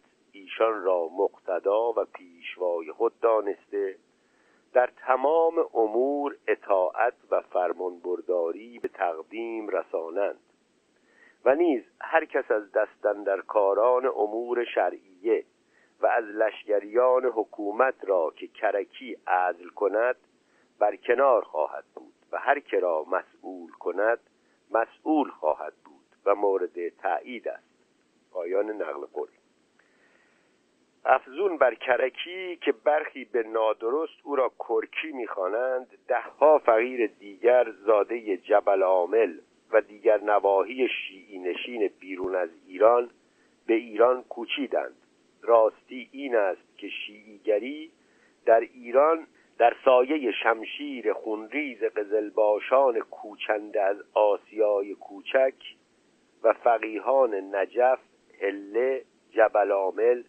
ایشان را مقتدا و پیشوای خود دانسته در تمام امور اطاعت و فرمانبرداری به تقدیم رسانند و نیز هر کس از دستن در کاران امور شرعیه و از لشگریان حکومت را که کرکی عدل کند بر کنار خواهد بود و هر که را مسئول کند مسئول خواهد بود و مورد تایید است. پایان نقل قول. افزون بر کرکی که برخی به نادرست او را کرکی می‌خوانند دهها فقیر دیگر زاده جبل عامل و دیگر نواحی شیعی نشین بیرون از ایران به ایران کوچیدند. راستی این است که شیعیگری در ایران در سایه شمشیر خونریز قزلباشان کوچنده از آسیای کوچک و فقیهان نجف، هله، جبل عامل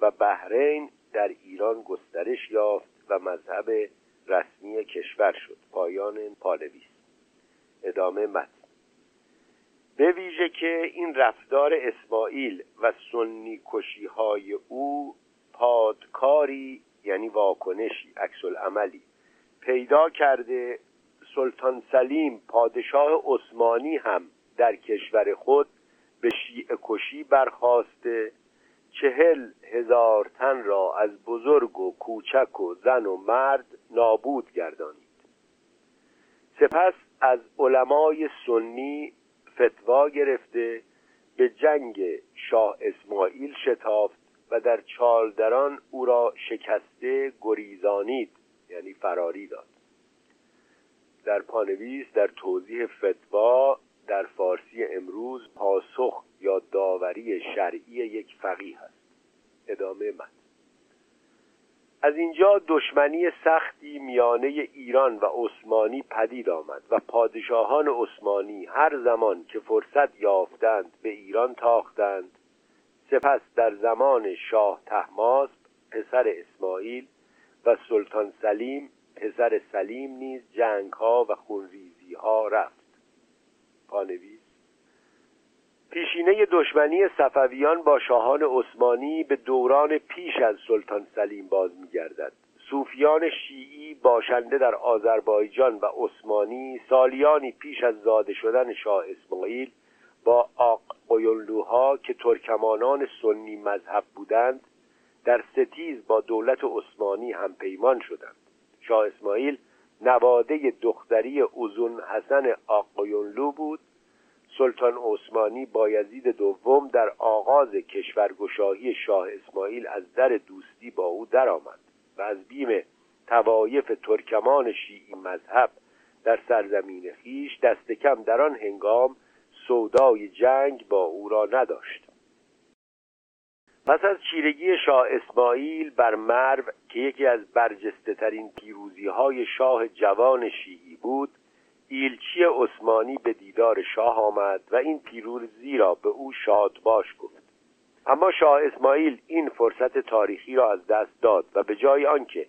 و بحرین در ایران گسترش یافت و مذهب رسمی کشور شد. پایان پانویس. ادامه متن. به ویژه که این رفتار اسماعیل و سنی کشی های او پادکاری یعنی واکنشی عکس عملی پیدا کرده سلطان سلیم پادشاه عثمانی هم در کشور خود به شیعه کشی برخواسته چهل هزار تن را از بزرگ و کوچک و زن و مرد نابود گردانید. سپس از علمای سنی فتوا گرفته به جنگ شاه اسماعیل شتافت و در چالدران او را شکسته گریزانید یعنی فراری داد. در پانویس در توضیح فتوا در فارسی امروز پاسخ یا داوری شرعی یک فقیه است. ادامه من از اینجا دشمنی سختی میانه ایران و عثمانی پدید آمد و پادشاهان عثمانی هر زمان که فرصت یافتند به ایران تاختند سپس در زمان شاه تحماسب پسر اسماعیل و سلطان سلیم پسر سلیم نیز جنگ ها و خونریزی ها رفت. پانویس پیشینه دشمنی صفویان با شاهان عثمانی به دوران پیش از سلطان سلیم باز میگردد. صوفیان شیعی باشنده در آذربایجان و عثمانی سالیانی پیش از زاده شدن شاه اسماعیل با آق قیلوها که ترکمانان سنی مذهب بودند در ستیز با دولت عثمانی هم پیمان شدند. شاه اسماعیل نواده دختری اوزون حسن آقایونلو بود. سلطان عثمانی بایزید دوم در آغاز کشورگشایی شاه اسماعیل از در دوستی با او درآمد و از بیم توایف ترکمان شیعی مذهب در سرزمین خیش دست کم در آن هنگام سودای جنگ با او را نداشت. پس از چیرگی شاه اسماعیل بر مرو که یکی از برجسته ترین پیروزی های شاه جوان شیعی بود ایلچی عثمانی به دیدار شاه آمد و این پیروزی را به او شاد باش گفت. اما شاه اسماعیل این فرصت تاریخی را از دست داد و به جای آنکه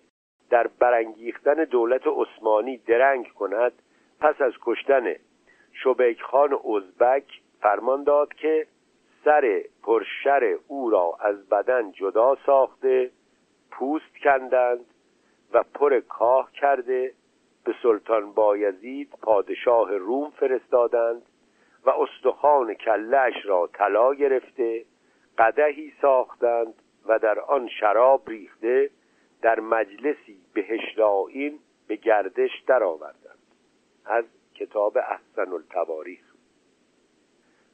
در برانگیختن دولت عثمانی درنگ کند پس از کشتن شبیک خان ازبک فرمان داد که سر پرشر او را از بدن جدا ساخته پوست کندند و پر کاه کرده به سلطان بایزید پادشاه روم فرستادند و استخوان کلش را طلا گرفته قدهی ساختند و در آن شراب ریخته در مجلسی بهشتائین به گردش درآوردند. از کتاب احسن التواریخ.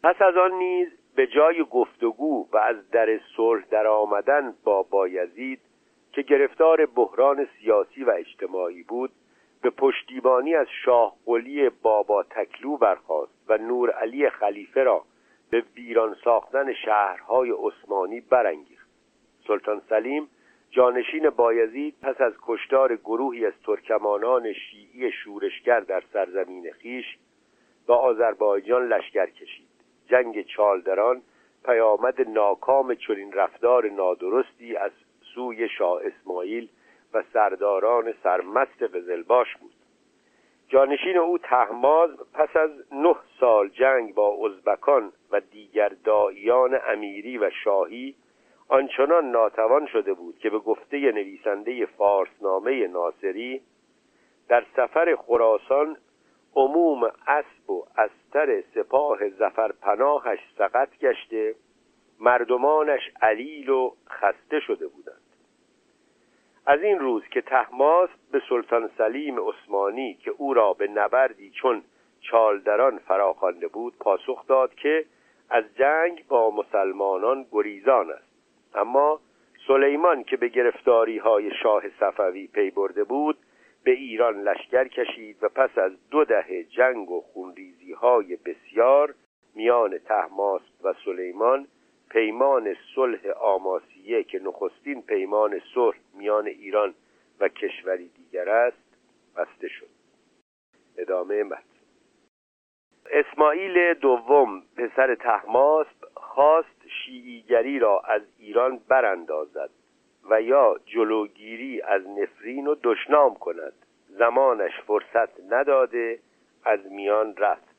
پس از آن نیز به جای گفتگو و از در صلح در آمدن با بایزید که گرفتار بحران سیاسی و اجتماعی بود به پشتیبانی از شاه قلی بابا تکلو برخاست و نور علی خلیفه را به ویران ساختن شهرهای عثمانی برانگیخت. سلطان سلیم جانشین بایزید پس از کشتار گروهی از ترکمانان شیعی شورشگر در سرزمین خیش با آذربایجان لشکر کشید. جنگ چالدران پیامد ناکام چنین رفتار نادرستی از سوی شاه اسماعیل و سرداران سرمست قزلباش بود. جانشین او تهماز پس از نه سال جنگ با ازبکان و دیگر داییان امیری و شاهی آنچنان ناتوان شده بود که به گفته نویسنده فارسنامه ناصری در سفر خراسان عموم اسب و استر سپاه زفر پناهش سقط گشته مردمانش علیل و خسته شده بودند. از این روز که تحماس به سلطان سلیم عثمانی که او را به نبردی چون چالدران فراخوانده بود پاسخ داد که از جنگ با مسلمانان گریزان است. اما سلیمان که به گرفتاری های شاه صفوی پی برده بود به ایران لشکر کشید و پس از دو دهه جنگ و خونریزی های بسیار میان تحماس و سلیمان پیمان صلح آماسیه که نخستین پیمان صلح میان ایران و کشوری دیگر است بسته شد. ادامه متن. اسماعیل دوم پسر تحماسب خواست شیعیگری را از ایران براندازد. و یا جلوگیری از نفرین و دشنام کند. زمانش فرصت نداده از میان رفت.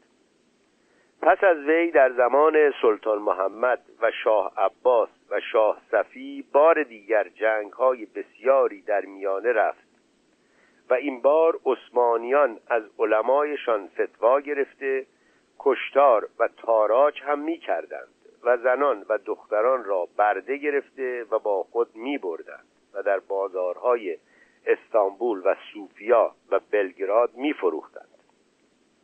پس از وی در زمان سلطان محمد و شاه عباس و شاه صفی بار دیگر جنگ های بسیاری در میانه رفت و این بار عثمانیان از علمایشان فتوا گرفته کشتار و تاراج هم می کردند و زنان و دختران را برده گرفته و با خود می بردند و در بازارهای استانبول و سوفیا و بلگراد می فروختند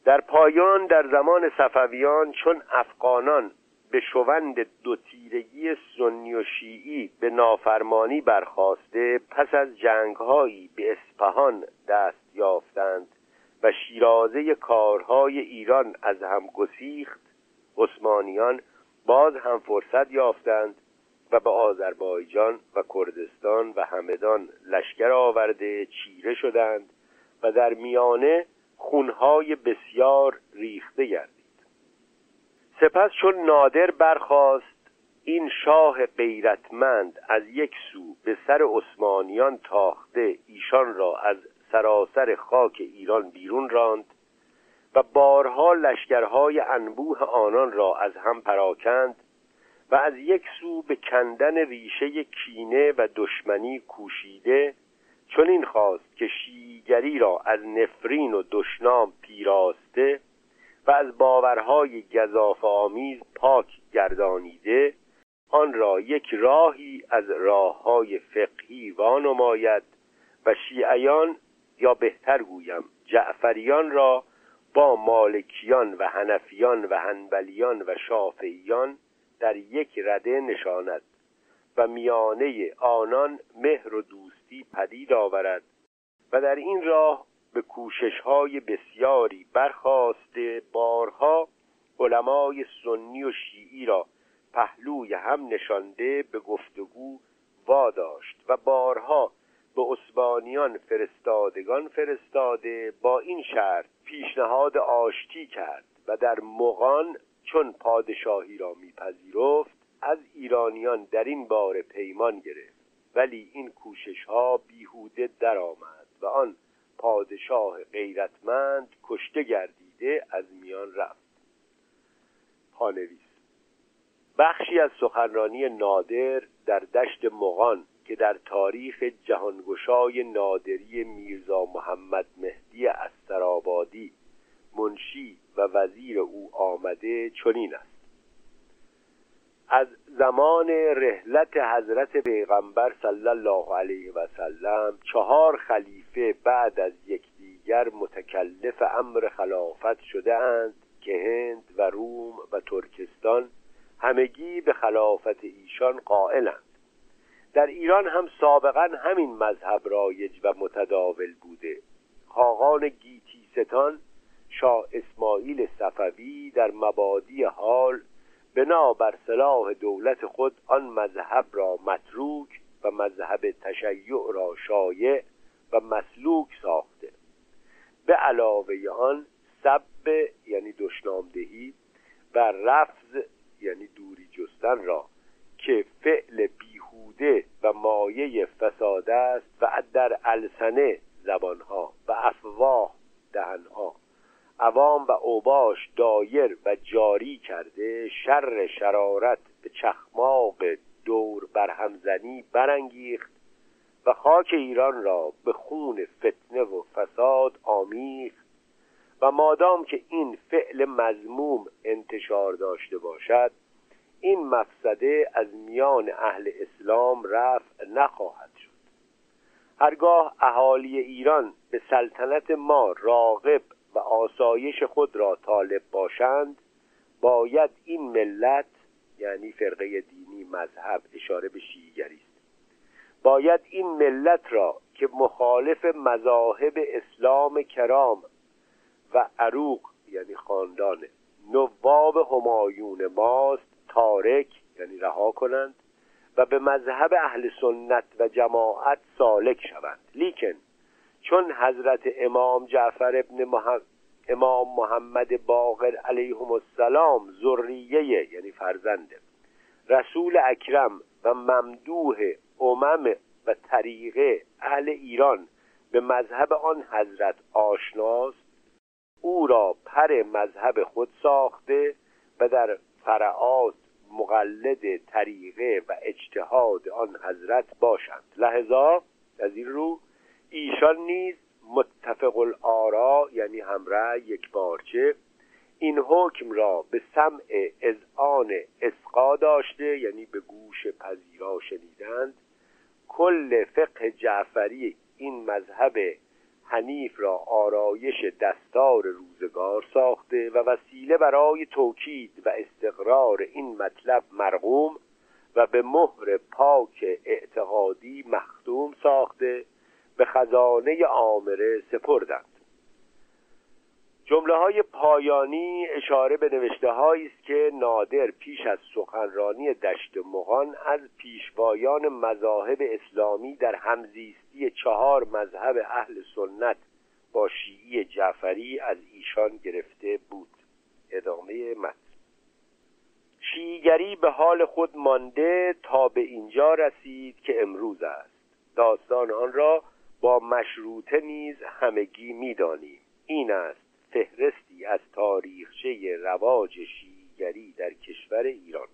در پایان در زمان صفویان چون افغانان به شوند دو تیرگی سنی و شیعی به نافرمانی برخواسته پس از جنگهایی به اسپهان دست یافتند و شیرازه کارهای ایران از هم گسیخت عثمانیان باز هم فرصت یافتند و به آذربایجان و کردستان و همدان لشکر آورده چیره شدند و در میانه خونهای بسیار ریخته گردید. سپس چون نادر برخاست این شاه غیرتمند از یک سو به سر عثمانیان تاخته ایشان را از سراسر خاک ایران بیرون راند و بارها لشکرهای انبوه آنان را از هم پراکند و از یک سو به کندن ریشه کینه و دشمنی کوشیده چون این خواست که شیگری را از نفرین و دشنام پیراسته و از باورهای گذاف آمیز پاک گردانیده آن را یک راهی از راههای فقهی وانماید و شیعیان یا بهتر گویم جعفریان را با مالکیان و هنفیان و هنبلیان و شافعیان در یک رده نشاند و میانه آنان مهر و دوستی پدید آورد و در این راه به کوشش های بسیاری برخواسته بارها علمای سنی و شیعی را پهلوی هم نشانده به گفتگو واداشت و بارها به اسبانیان فرستادگان فرستاده با این شرط پیشنهاد آشتی کرد و در مغان چون پادشاهی را میپذیرفت از ایرانیان در این بار پیمان گرفت. ولی این کوشش ها بیهوده درآمد و آن پادشاه غیرتمند کشته گردیده از میان رفت. پانویس بخشی از سخنرانی نادر در دشت مغان که در تاریخ جهانگشای نادری میرزا محمد مهدی استرابادی منشی و وزیر او آمده چنین است. از زمان رحلت حضرت پیغمبر صلی الله علیه و سلم چهار خلیفه بعد از یکدیگر متکلف امر خلافت شده اند که هند و روم و ترکستان همگی به خلافت ایشان قائلند. در ایران هم سابقا همین مذهب رایج و متداول بوده. خاقان گیتی ستان شاه اسماعیل صفوی در مبادی حال بنا بر صلاح دولت خود آن مذهب را متروک و مذهب تشیع را شایع و مسلوک ساخته. به علاوه آن سب یعنی دشنامدهی و رفض یعنی دوری جستن را که فعل بیهوده و مایه فساد است و در السنه زبانها و افواه دهنها. عوام و اوباش دایر و جاری کرده شر شرارت به چخماق دور برهمزنی برانگیخت و خاک ایران را به خون فتنه و فساد آمیخت و مادام که این فعل مزموم انتشار داشته باشد این مفسده از میان اهل اسلام رفع نخواهد شد. هرگاه اهالی ایران به سلطنت ما راغب و آسایش خود را طالب باشند باید این ملت یعنی فرقه دینی مذهب اشاره به شیعگری است. باید این ملت را که مخالف مذاهب اسلام کرام و عروق یعنی خاندان نواب همایون ماست تارک یعنی رها کنند و به مذهب اهل سنت و جماعت سالک شوند. لیکن چون حضرت امام جعفر ابن محمد امام محمد باقر علیهم السلام ذریه یعنی فرزنده رسول اکرم و ممدوح امم و طریقه اهل ایران به مذهب آن حضرت آشناست او را پر مذهب خود ساخته و در فرعات مقلد طریقه و اجتهاد آن حضرت باشند. لحظا از این رو ایشان نیز متفق الارا یعنی همراه یک بارچه این حکم را به سمع اذعان اسقا داشته یعنی به گوش پذیرا شنیدند. کل فقه جعفری این مذهب حنیف را آرایش دستار روزگار ساخته و وسیله برای توکید و استقرار این مطلب مرغوم و به مهر پاک اعتقادی مختوم ساخته به خزانه آمره سپردند. جمله های پایانی اشاره به نوشته است که نادر پیش از سخنرانی دشت مغان از پیشوایان مذاهب اسلامی در همزیستی چهار مذهب اهل سنت با شیعی جعفری از ایشان گرفته بود. ادامه متن. شیعیگری به حال خود مانده تا به اینجا رسید که امروز است. داستان آن را با مشروطه نیز همگی می‌دانیم. این است فهرستی از تاریخچه رواج شیعگری در کشور ایران.